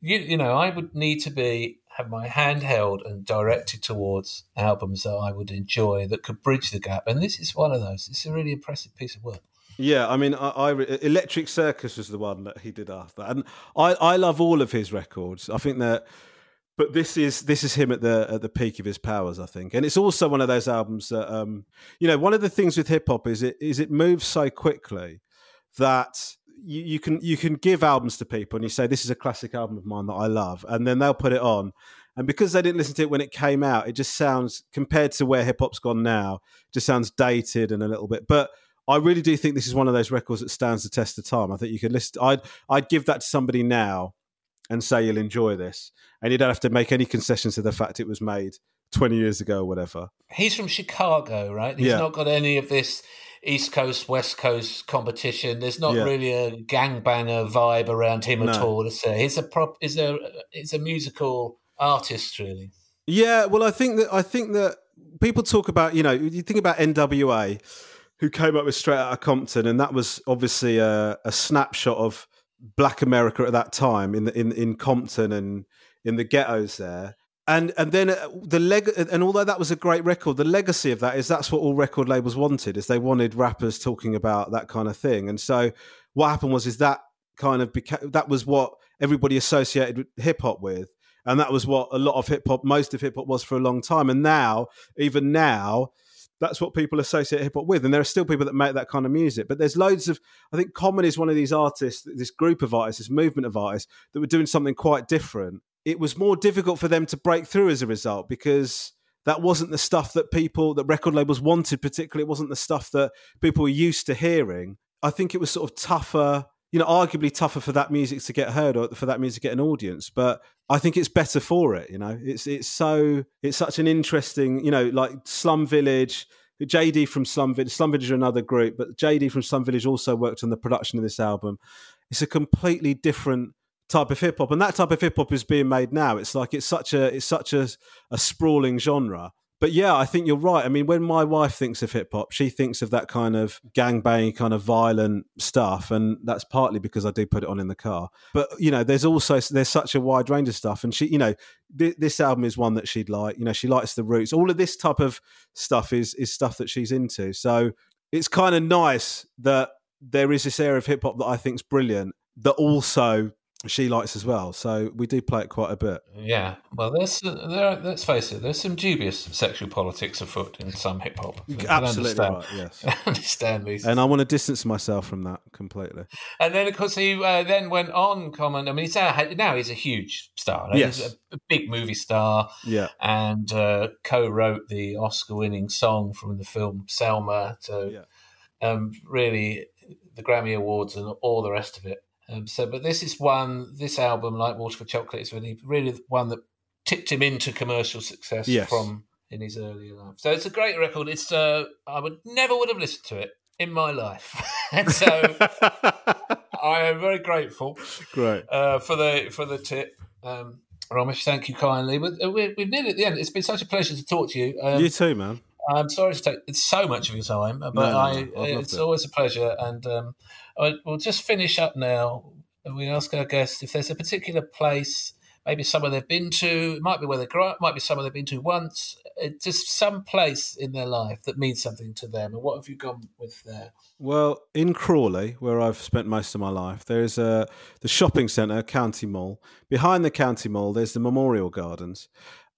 you, you know I would need to be have my hand held and directed towards albums that I would enjoy that could bridge the gap, and this is one of those. It's a really impressive piece of work. Yeah, I mean, I, I Electric Circus was the one that he did after, and I, I love all of his records. I think that, but this is this is him at the at the peak of his powers, I think, and it's also one of those albums that, um, you know, one of the things with hip hop is it is it moves so quickly that you, you can you can give albums to people and you say this is a classic album of mine that I love, and then they'll put it on. And because they didn't listen to it when it came out, it just sounds compared to where hip hop's gone now, just sounds dated and a little bit. But I really do think this is one of those records that stands the test of time. I think you could listen. I'd I'd give that to somebody now and say you'll enjoy this, and you don't have to make any concessions to the fact it was made twenty years ago or whatever. He's from Chicago, right? He's Yeah. not got any of this East Coast West Coast competition. There's not Yeah. really a gangbanger vibe around him at all. Is there? He's a prop. Is there? He's a musical artist, really. Yeah, well, I think that I think that people talk about you know you think about NWA, who came up with Straight Outta Compton, and that was obviously a, a snapshot of Black America at that time in the, in in Compton and in the ghettos there. And and then uh, the leg and although that was a great record, the legacy of that is that's what all record labels wanted is they wanted rappers talking about that kind of thing. And so what happened was is that kind of became that was what everybody associated hip hop with, and that was what a lot of hip hop, most of hip hop was for a long time. And now, even now, that's what people associate hip hop with. And there are still people that make that kind of music. But there's loads of, I think Common is one of these artists, this group of artists, this movement of artists that were doing something quite different. It was more difficult for them to break through as a result because that wasn't the stuff that people, that record labels wanted, particularly. It wasn't the stuff that people were used to hearing. I think it was sort of tougher, you know, arguably tougher for that music to get heard or for that music to get an audience. But I think it's better for it. You know, it's it's so it's such an interesting, you know, like Slum Village. JD from Slum Village, Slum Village are another group, but JD from Slum Village also worked on the production of this album. It's a completely different type of hip hop, and that type of hip hop is being made now. It's like it's such a it's such a, a sprawling genre. But yeah, I think you're right. I mean, when my wife thinks of hip hop, she thinks of that kind of gangbang, kind of violent stuff, and that's partly because I do put it on in the car. But you know, there's also there's such a wide range of stuff, and she, you know, th- this album is one that she'd like. You know, she likes the roots. All of this type of stuff is is stuff that she's into. So it's kind of nice that there is this area of hip hop that I think is brilliant that also she likes as well. So we do play it quite a bit. Yeah, well, there's there. Let's face it. There's some dubious sexual politics afoot in some hip hop. Absolutely understand- right. *laughs* Yes. understand these. And I want to distance myself from that completely. And then, of course, he uh, then went on. Common. I mean, he's a, now he's a huge star. right? Yes. he's a, a big movie star. Yeah. and uh, co-wrote the Oscar-winning song from the film Selma. So, yeah. um, really, the Grammy Awards and all the rest of it. Um, so, but this is one. This album, like Water for Chocolate, is really, really one that tipped him into commercial success Yes. from in his earlier life. So it's a great record. It's uh, I would never would have listened to it in my life, and *laughs* so *laughs* I am very grateful Great. uh, for the for the tip. Um, Romesh, thank you kindly. But uh, we're, we're nearly at the end. It's been such a pleasure to talk to you. Um, you too, man. I'm sorry to take so much of your time, but No, no, I, no. I've loved it's it. always a pleasure. And um, I, we'll just finish up now. We ask our guests if there's a particular place, maybe somewhere they've been to. It might be where they grew up, might be somewhere they've been to once. uh, Just some place in their life that means something to them. And what have you gone with there? Well, in Crawley, where I've spent most of my life, there is a the shopping centre, County Mall. Behind the County Mall, there's the Memorial Gardens,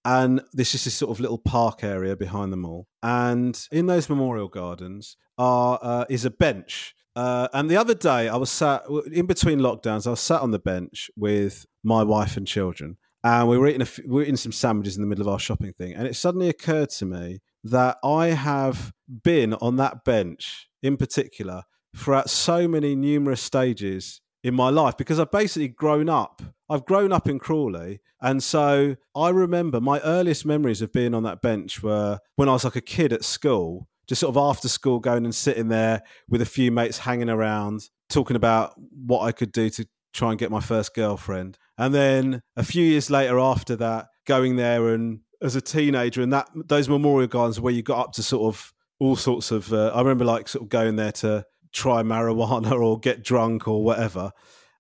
and this is this sort of little park area behind the mall. And in those Memorial Gardens are uh, is a bench. Uh, and the other day, I was sat in between lockdowns. I was sat on the bench with my wife and children, and we were eating we were eating some sandwiches in the middle of our shopping thing. And it suddenly occurred to me that I have been on that bench in particular throughout so many numerous stages in my life because I've basically grown up. I've grown up in Crawley. And so I remember my earliest memories of being on that bench were when I was like a kid at school, just sort of after school going and sitting there with a few mates hanging around, talking about what I could do to try and get my first girlfriend. And then a few years later after that, going there and as a teenager and that those memorial gardens where you got up to sort of all sorts of uh, I remember like sort of going there to try marijuana or get drunk or whatever.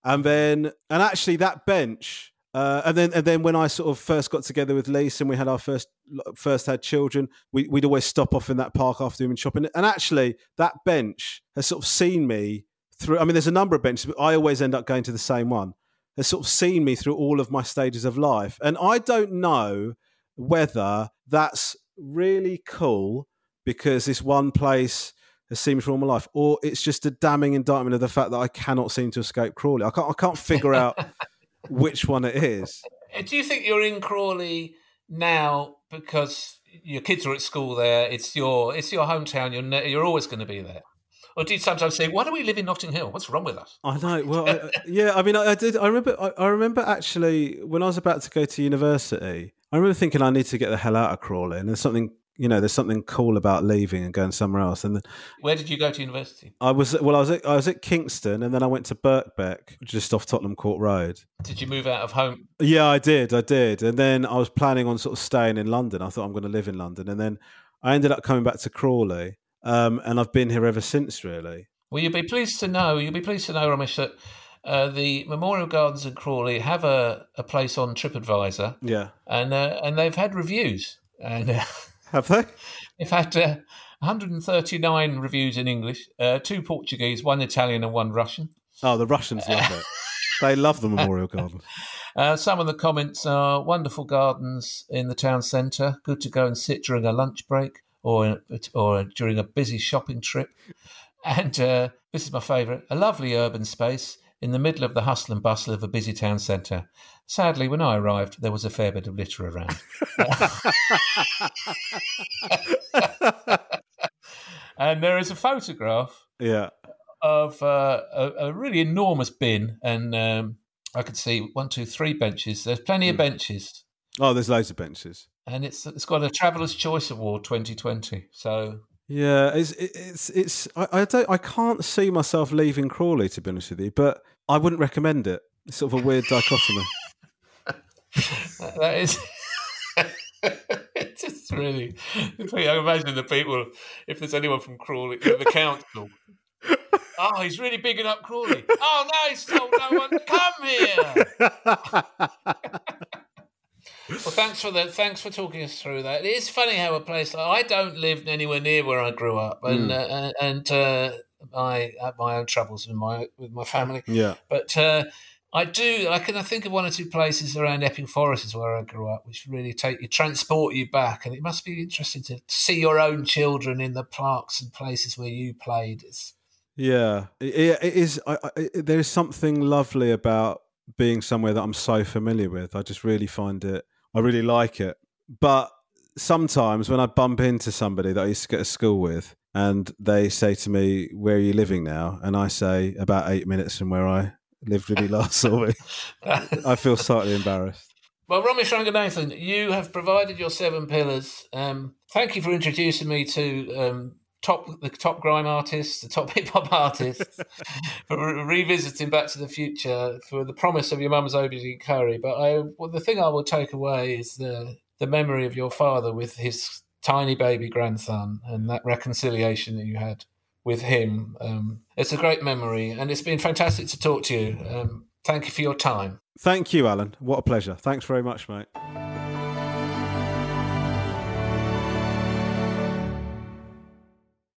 And then and actually that bench uh, and then and then when I sort of first got together with Lisa and we had our first first had children, we, would always stop off in that park after doing shopping. And actually, that bench has sort of seen me through. I mean, there's a number of benches, but I always end up going to the same one. Has sort of seen me through all of my stages of life, and I don't know whether that's really cool because this one place has seen me through all my life, or it's just a damning indictment of the fact that I cannot seem to escape Crawley. I can't. I can't figure out *laughs* which one it is. Do you think you're in Crawley now because your kids are at school there? It's your it's your hometown. You're ne- you're always going to be there. Or do you sometimes say, "Why do we live in Notting Hill? What's wrong with us?" I know. Well, I, yeah. I mean, I, I, did. I remember. I, I remember actually when I was about to go to university. I remember thinking I need to get the hell out of Crawley, and there's something you know, there's something cool about leaving and going somewhere else. And then, where did you go to university? I was well, I was at, I was at Kingston, and then I went to Birkbeck, just off Tottenham Court Road. Did you move out of home? Yeah, I did, I did, and then I was planning on sort of staying in London. I thought I'm going to live in London, and then I ended up coming back to Crawley, um, and I've been here ever since. Really. Well, you'll be pleased to know. You'll be pleased to know, Romesh, that. Uh, the Memorial Gardens in Crawley have a, a place on TripAdvisor. Yeah. And uh, and they've had reviews. And uh, have they? They've had uh, 139 reviews in English, uh, two Portuguese, one Italian, and one Russian. Oh, the Russians love it. *laughs* They love the Memorial Garden. Uh, some of the comments are wonderful gardens in the town centre, good to go and sit during a lunch break or or during a busy shopping trip. And uh, this is my favourite: a lovely urban space in the middle of the hustle and bustle of a busy town centre. Sadly, when I arrived, there was a fair bit of litter around. *laughs* and there is a photograph yeah. of uh, a, a, really enormous bin, and um, I could see one, two, three benches. There's plenty of hmm. benches. Oh, there's loads of benches, and it's it's got a Traveller's Choice Award 2020. So yeah, it's it's it's I, I don't I can't see myself leaving Crawley to be honest with you, but I wouldn't recommend it. It's sort of a weird dichotomy. *laughs* that is. *laughs* it's just really. I imagine the people, if there's anyone from Crawley, the council. *laughs* Oh, he's really bigging up Crawley. Oh no, he's told no one to come here. well, thanks for that. Thanks for talking us through that. It is funny how a place like I don't live anywhere near where I grew up, and mm. uh, and uh, I have my own troubles with my with my family. Yeah, but. Uh, I do. I can. I think of one or two places around Epping Forest is where I grew up, which really take you, transport you back, and it must be interesting to see your own children in the parks and places where you played. It's yeah, it, it is. I, I, there is something lovely about being somewhere that I'm so familiar with. I just really find it. I really like it. But sometimes when I bump into somebody that I used to go to school with, and they say to me, "Where are you living now?" and I say, "About eight minutes from where I." lived with me last *laughs* summer. I feel slightly embarrassed. Well, Romesh Ranganathan, you have provided your seven pillars. Um, thank you for introducing me to um, top the top grime artists, the top *laughs* hip hop artists, *laughs* for re- revisiting Back to the Future, for the promise of your mum's aubergine curry. But I, well, the thing I will take away is the the memory of your father with his tiny baby grandson and that reconciliation that you had with him. Um, it's a great memory, and it's been fantastic to talk to you. Um, thank you for your time. Thank you, Alan. What a pleasure. Thanks very much, mate.